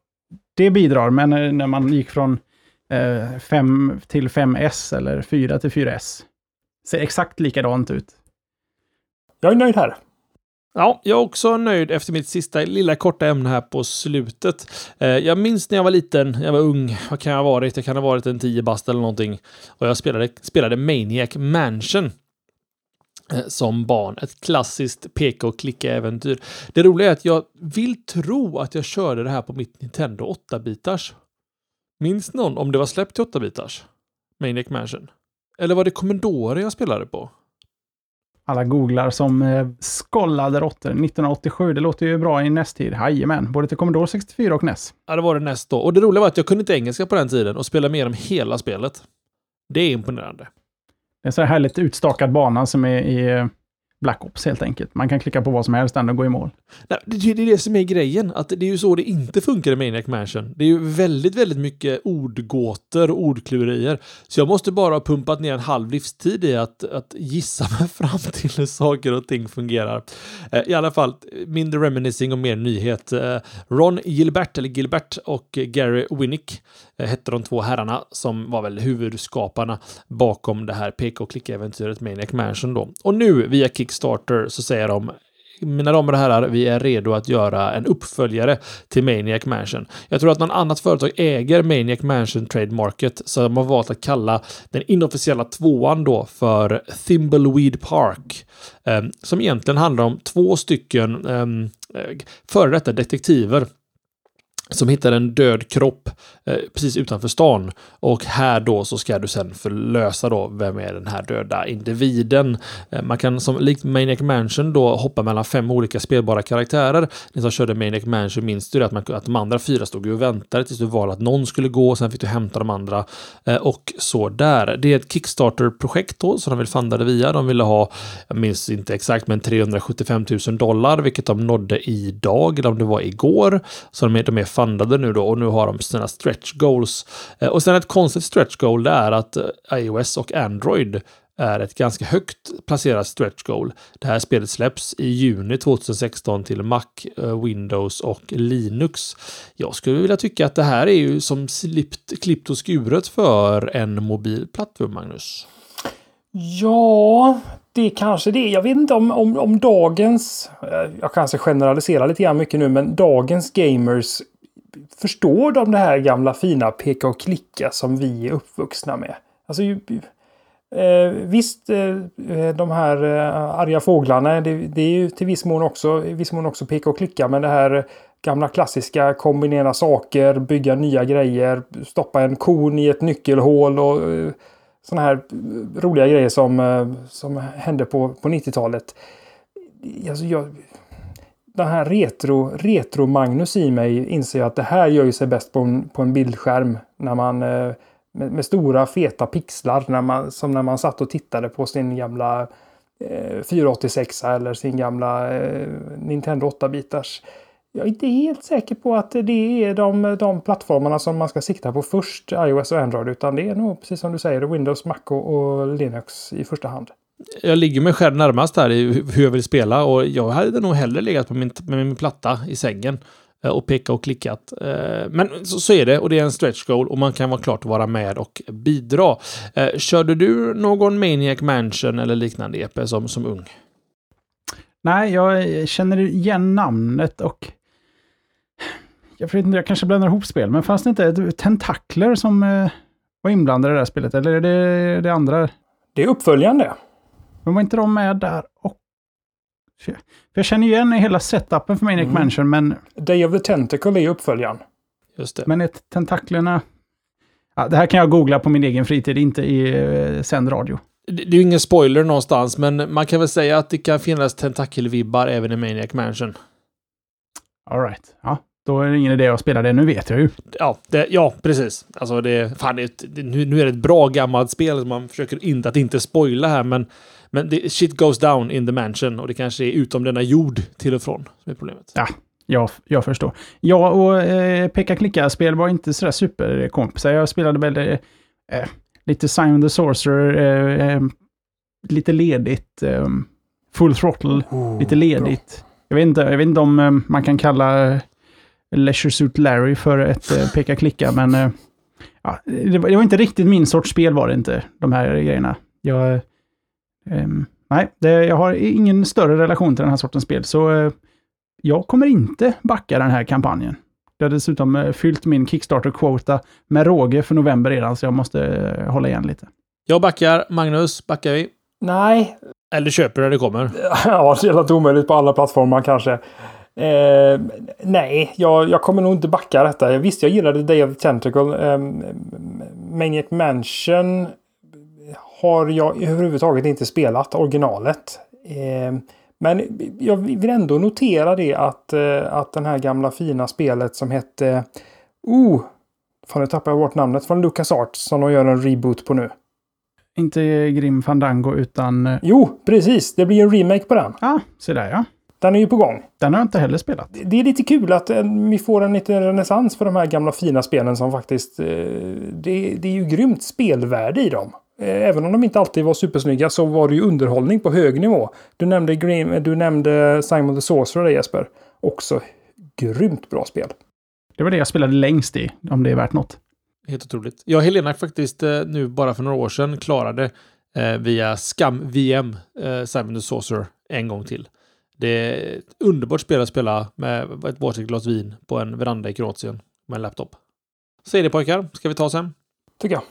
det bidrar, men eh, när man gick från eh, 5 till 5S eller 4 till 4S, ser exakt likadant ut. Jag är nöjd här. Ja, jag är också nöjd efter mitt sista lilla korta ämne här på slutet. Eh, jag minns när jag var liten, jag var ung, vad kan jag ha varit? Jag kan ha varit en 10 bast eller någonting. Och jag spelade, spelade Maniac Mansion eh, som barn. Ett klassiskt peka och klicka-äventyr. Det roliga är att jag vill tro att jag körde det här på mitt Nintendo 8-bitars. Minns någon om det var släppt till 8-bitars? Maniac Mansion. Eller var det Commodore jag spelade på? Alla googlar som eh, skollade råttor. 1987, det låter ju bra i NES-tid. Jajamän, både till Commodore 64 och NES. Ja, det var det näst då. Och det roliga var att jag kunde inte engelska på den tiden och spelade med om hela spelet. Det är imponerande. Det är så här härligt utstakad bana som är i eh, Black Ops helt enkelt. Man kan klicka på vad som helst och gå i mål. Nej, det, det är det som är grejen. Att det är ju så det inte funkar i Maniac Mansion. Det är ju väldigt, väldigt mycket ordgåtor och ordklurier. Så jag måste bara ha pumpat ner en halv livstid i att, att gissa mig fram till hur saker och ting fungerar. Eh, I alla fall, mindre reminiscing och mer nyhet. Eh, Ron Gilbert, eller Gilbert, och Gary Winnick Eh, hette de två herrarna som var väl huvudskaparna bakom det här pk och klicka-äventyret Maniac Mansion då. Och nu via Kickstarter så säger de mina damer och herrar, vi är redo att göra en uppföljare till Maniac Mansion. Jag tror att någon annat företag äger Maniac Mansion Trademarket, så de har valt att kalla den inofficiella tvåan då för Thimbleweed Park. Eh, som egentligen handlar om två stycken eh, eh före detta detektiver som hittar en död kropp eh, precis utanför stan. Och här då så ska du sen förlösa då vem är den här döda individen. Eh, man kan som likt Maniac Mansion då hoppa mellan fem olika spelbara karaktärer. Ni som körde Maniac Mansion minns du det att, man, att de andra fyra stod och väntade tills du valde att någon skulle gå och sen fick du hämta de andra. Eh, och så där. Det är ett Kickstarter-projekt då som de vill funda det via. De ville ha, jag minns inte exakt, men 375 000 dollar, vilket de nådde idag, eller om det var igår. Så de är, de är fundade nu då och nu har de sina stretch goals. Eh, och sen ett konstigt stretch goal det är att eh, iOS och Android är ett ganska högt placerat stretch goal. Det här spelet släpps i juni 2016 till Mac, eh, Windows och Linux. Jag skulle vilja tycka att det här är ju som slippt, klippt och skuret för en mobil plattform, Magnus. Ja, det kanske det är. Jag vet inte om, om, om dagens, jag kanske generaliserar lite grann mycket nu, men dagens gamers förstår de det här gamla fina peka och klicka som vi är uppvuxna med? Alltså, eh, visst, eh, eh, de här eh, arga fåglarna, det, det, är ju till viss mån, också, i viss mån också peka och klicka, men det här gamla klassiska kombinera saker, bygga nya grejer, stoppa en kon i ett nyckelhål och eh, sådana här eh, roliga grejer som, eh, som hände på, på 90-talet. Alltså jag, den här retro, retro-Magnus i mig inser att det här gör ju sig bäst på en, på en bildskärm. När man, eh, med, med, stora feta pixlar. När man, som när man satt och tittade på sin gamla eh, 486 eller sin gamla eh, Nintendo 8-bitars. Jag är inte helt säker på att det är de, de plattformarna som man ska sikta på först, iOS och Android. Utan det är nog precis som du säger, Windows, Mac och, och Linux i första hand jag ligger mig själv närmast här i hur jag vill spela och jag hade nog hellre legat på min, med min platta i sängen eh, och peka och klickat. Eh, men så, så, är det och det är en stretch goal och man kan vara klart vara med och bidra. Eh, körde du någon Maniac Mansion eller liknande EP som, som ung? Nej, jag känner igen namnet och jag vet inte, jag kanske blandar ihop spel, men fanns det inte tentakler som var inblandade i det här spelet? Eller är det det andra? Det är uppföljande. Men var inte de med där och... För jag känner igen hela setupen för Maniac mm. Mansion, men... Day of the Tentacle är uppföljaren. Just det. Men ett tentaklerna... Ja, det här kan jag googla på min egen fritid, inte i uh, sänd radio. Det, det är ju ingen spoiler någonstans, men man kan väl säga att det kan finnas tentakelvibbar även i Maniac Mansion. Alright. Ja, då är det ingen idé att spela det. Nu vet jag ju. Ja, det, ja precis. Alltså det, fan, det, nu, nu är det ett bra gammalt spel. Man försöker inte att inte spoila här, men men det, shit goes down in the mansion och det kanske är utom denna jord till och från som är problemet. Ja, jag, jag förstår. Ja, och eh, peka-klicka-spel var inte sådär superkompisar. Jag spelade väl eh, lite Simon the Sorcerer, eh, eh lite ledigt, eh, Full Throttle, oh, lite ledigt. Jag vet, inte, jag vet inte om eh, man kan kalla Leisure Suit Larry för ett peka-klicka, men ja, det, var, det var inte riktigt min sorts spel var det inte, de här grejerna. Jag nej, det, jag har ingen större relation till den här sortens spel, så uh, jag kommer inte backa den här kampanjen. Jag har dessutom uh, fyllt min Kickstarter-quota med råge för november redan, så jag måste uh, hålla igen lite. Jag backar. Magnus, backar vi? Nej. Eller köper när det kommer? ja, det är helt omöjligt på alla plattformar kanske. Eh, nej, jag, jag, kommer nog inte backa detta. Visst, jag gillade Day of the Tentacle. Eh, Maniac Mansion har jag överhuvudtaget inte spelat originalet. Eh, men jag vill ändå notera det att, eh, att den här gamla fina spelet som hette... Oh! Fan, nu tappade jag bort namnet. Från Lucas Arts som de gör en reboot på nu. Inte Grim Fandango utan... eh, Jo, precis. Det blir en remake på den. Ja, se där ja. Den är ju på gång. Den har jag inte heller spelat. Det är lite kul att vi får en liten renässans för de här gamla fina spelen som faktiskt... Det, det är ju grymt spelvärde i dem. Eh, Även om de inte alltid var supersnygga så var det ju underhållning på hög nivå. Du nämnde, Grim, du nämnde Simon the Sorcerer där, Jesper. Också grymt bra spel. Det var det jag spelade längst i, om det är värt något. Helt otroligt. Jag och Helena faktiskt eh, nu bara för några år sedan klarade eh, via Scam VM eh, Simon the Saucer en gång till. Det är ett underbart spel att spela med ett varsitt glas vin på en veranda i Kroatien med en laptop. Så är det pojkar, ska vi ta sen? Tycker jag.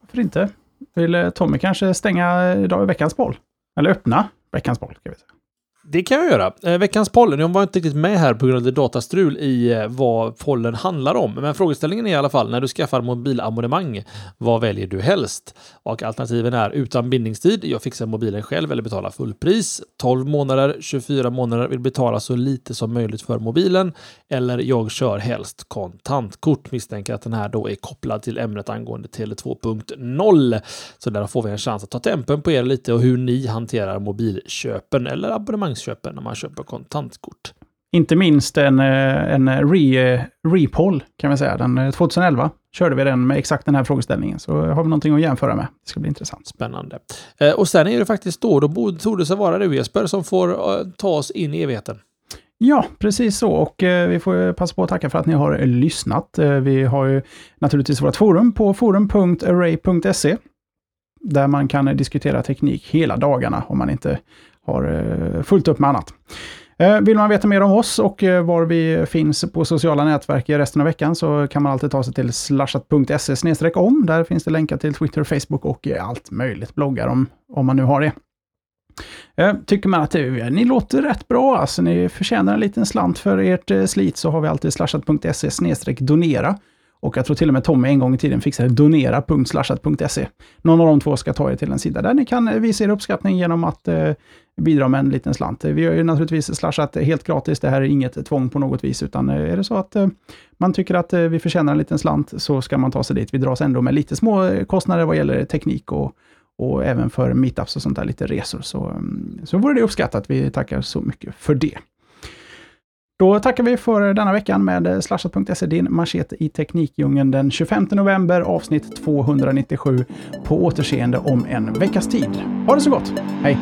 Varför inte? Vill eh, Tommy kanske stänga idag i veckans boll? Eller öppna veckans boll, ska vi säga. Det kan jag göra. Eh, veckans pollen, jag var inte riktigt med här på grund av det datastrul i eh, vad pollen handlar om. Men frågeställningen är i alla fall, när du skaffar mobilabonnemang, vad väljer du helst? Och alternativen är utan bindningstid, jag fixar mobilen själv eller betalar fullpris. 12 månader, 24 månader, vill betala så lite som möjligt för mobilen. Eller jag kör helst kontantkort. Misstänker att den här då är kopplad till ämnet angående Tele 2.0. Så där får vi en chans att ta tempen på er lite och hur ni hanterar mobilköpen eller abonnemangsköpen när man köper kontantkort. Inte minst en, eh, en re, repoll, kan vi säga. Den eh, 2011 körde vi den med exakt den här frågeställningen. Så har vi någonting att jämföra med. Det ska bli intressant. Spännande. Eh, och sen är det faktiskt då, då torde det vara du Jesper som får eh, ta oss in i evigheten. Ja, precis så. Och eh, vi får passa på att tacka för att ni har lyssnat. Eh, vi har ju naturligtvis vårt forum på forum.array.se. Där man kan diskutera teknik hela dagarna om man inte har eh, fullt upp med annat. Eh, vill man veta mer om oss och eh, var vi finns på sociala nätverk i resten av veckan så kan man alltid ta sig till slashat.se om. Där finns det länkar till Twitter, Facebook och allt möjligt bloggar om, om man nu har det. Tycker man att det, ni låter rätt bra, alltså ni förtjänar en liten slant för ert slit så har vi alltid slashat.se donera. Och jag tror till och med Tommy en gång i tiden fixade donera.slashat.se. Någon av de två ska ta er till en sida där ni kan eh, visa er uppskattning genom att eh, bidra med en liten slant. Vi har ju naturligtvis slashat helt gratis, det här är inget tvång på något vis, utan eh, är det så att eh, man tycker att eh, vi förtjänar en liten slant så ska man ta sig dit. Vi dras ändå med lite små eh, kostnader vad gäller teknik och, och även för meetups och sånt där, lite resor. Så, mm, så vore det uppskattat. Vi tackar så mycket för det. Då tackar vi för denna veckan med eh, slashat.se, din machete i Teknikdjungeln den 25 november, avsnitt 297, på återseende om en veckas tid. Ha det så gott! Hej!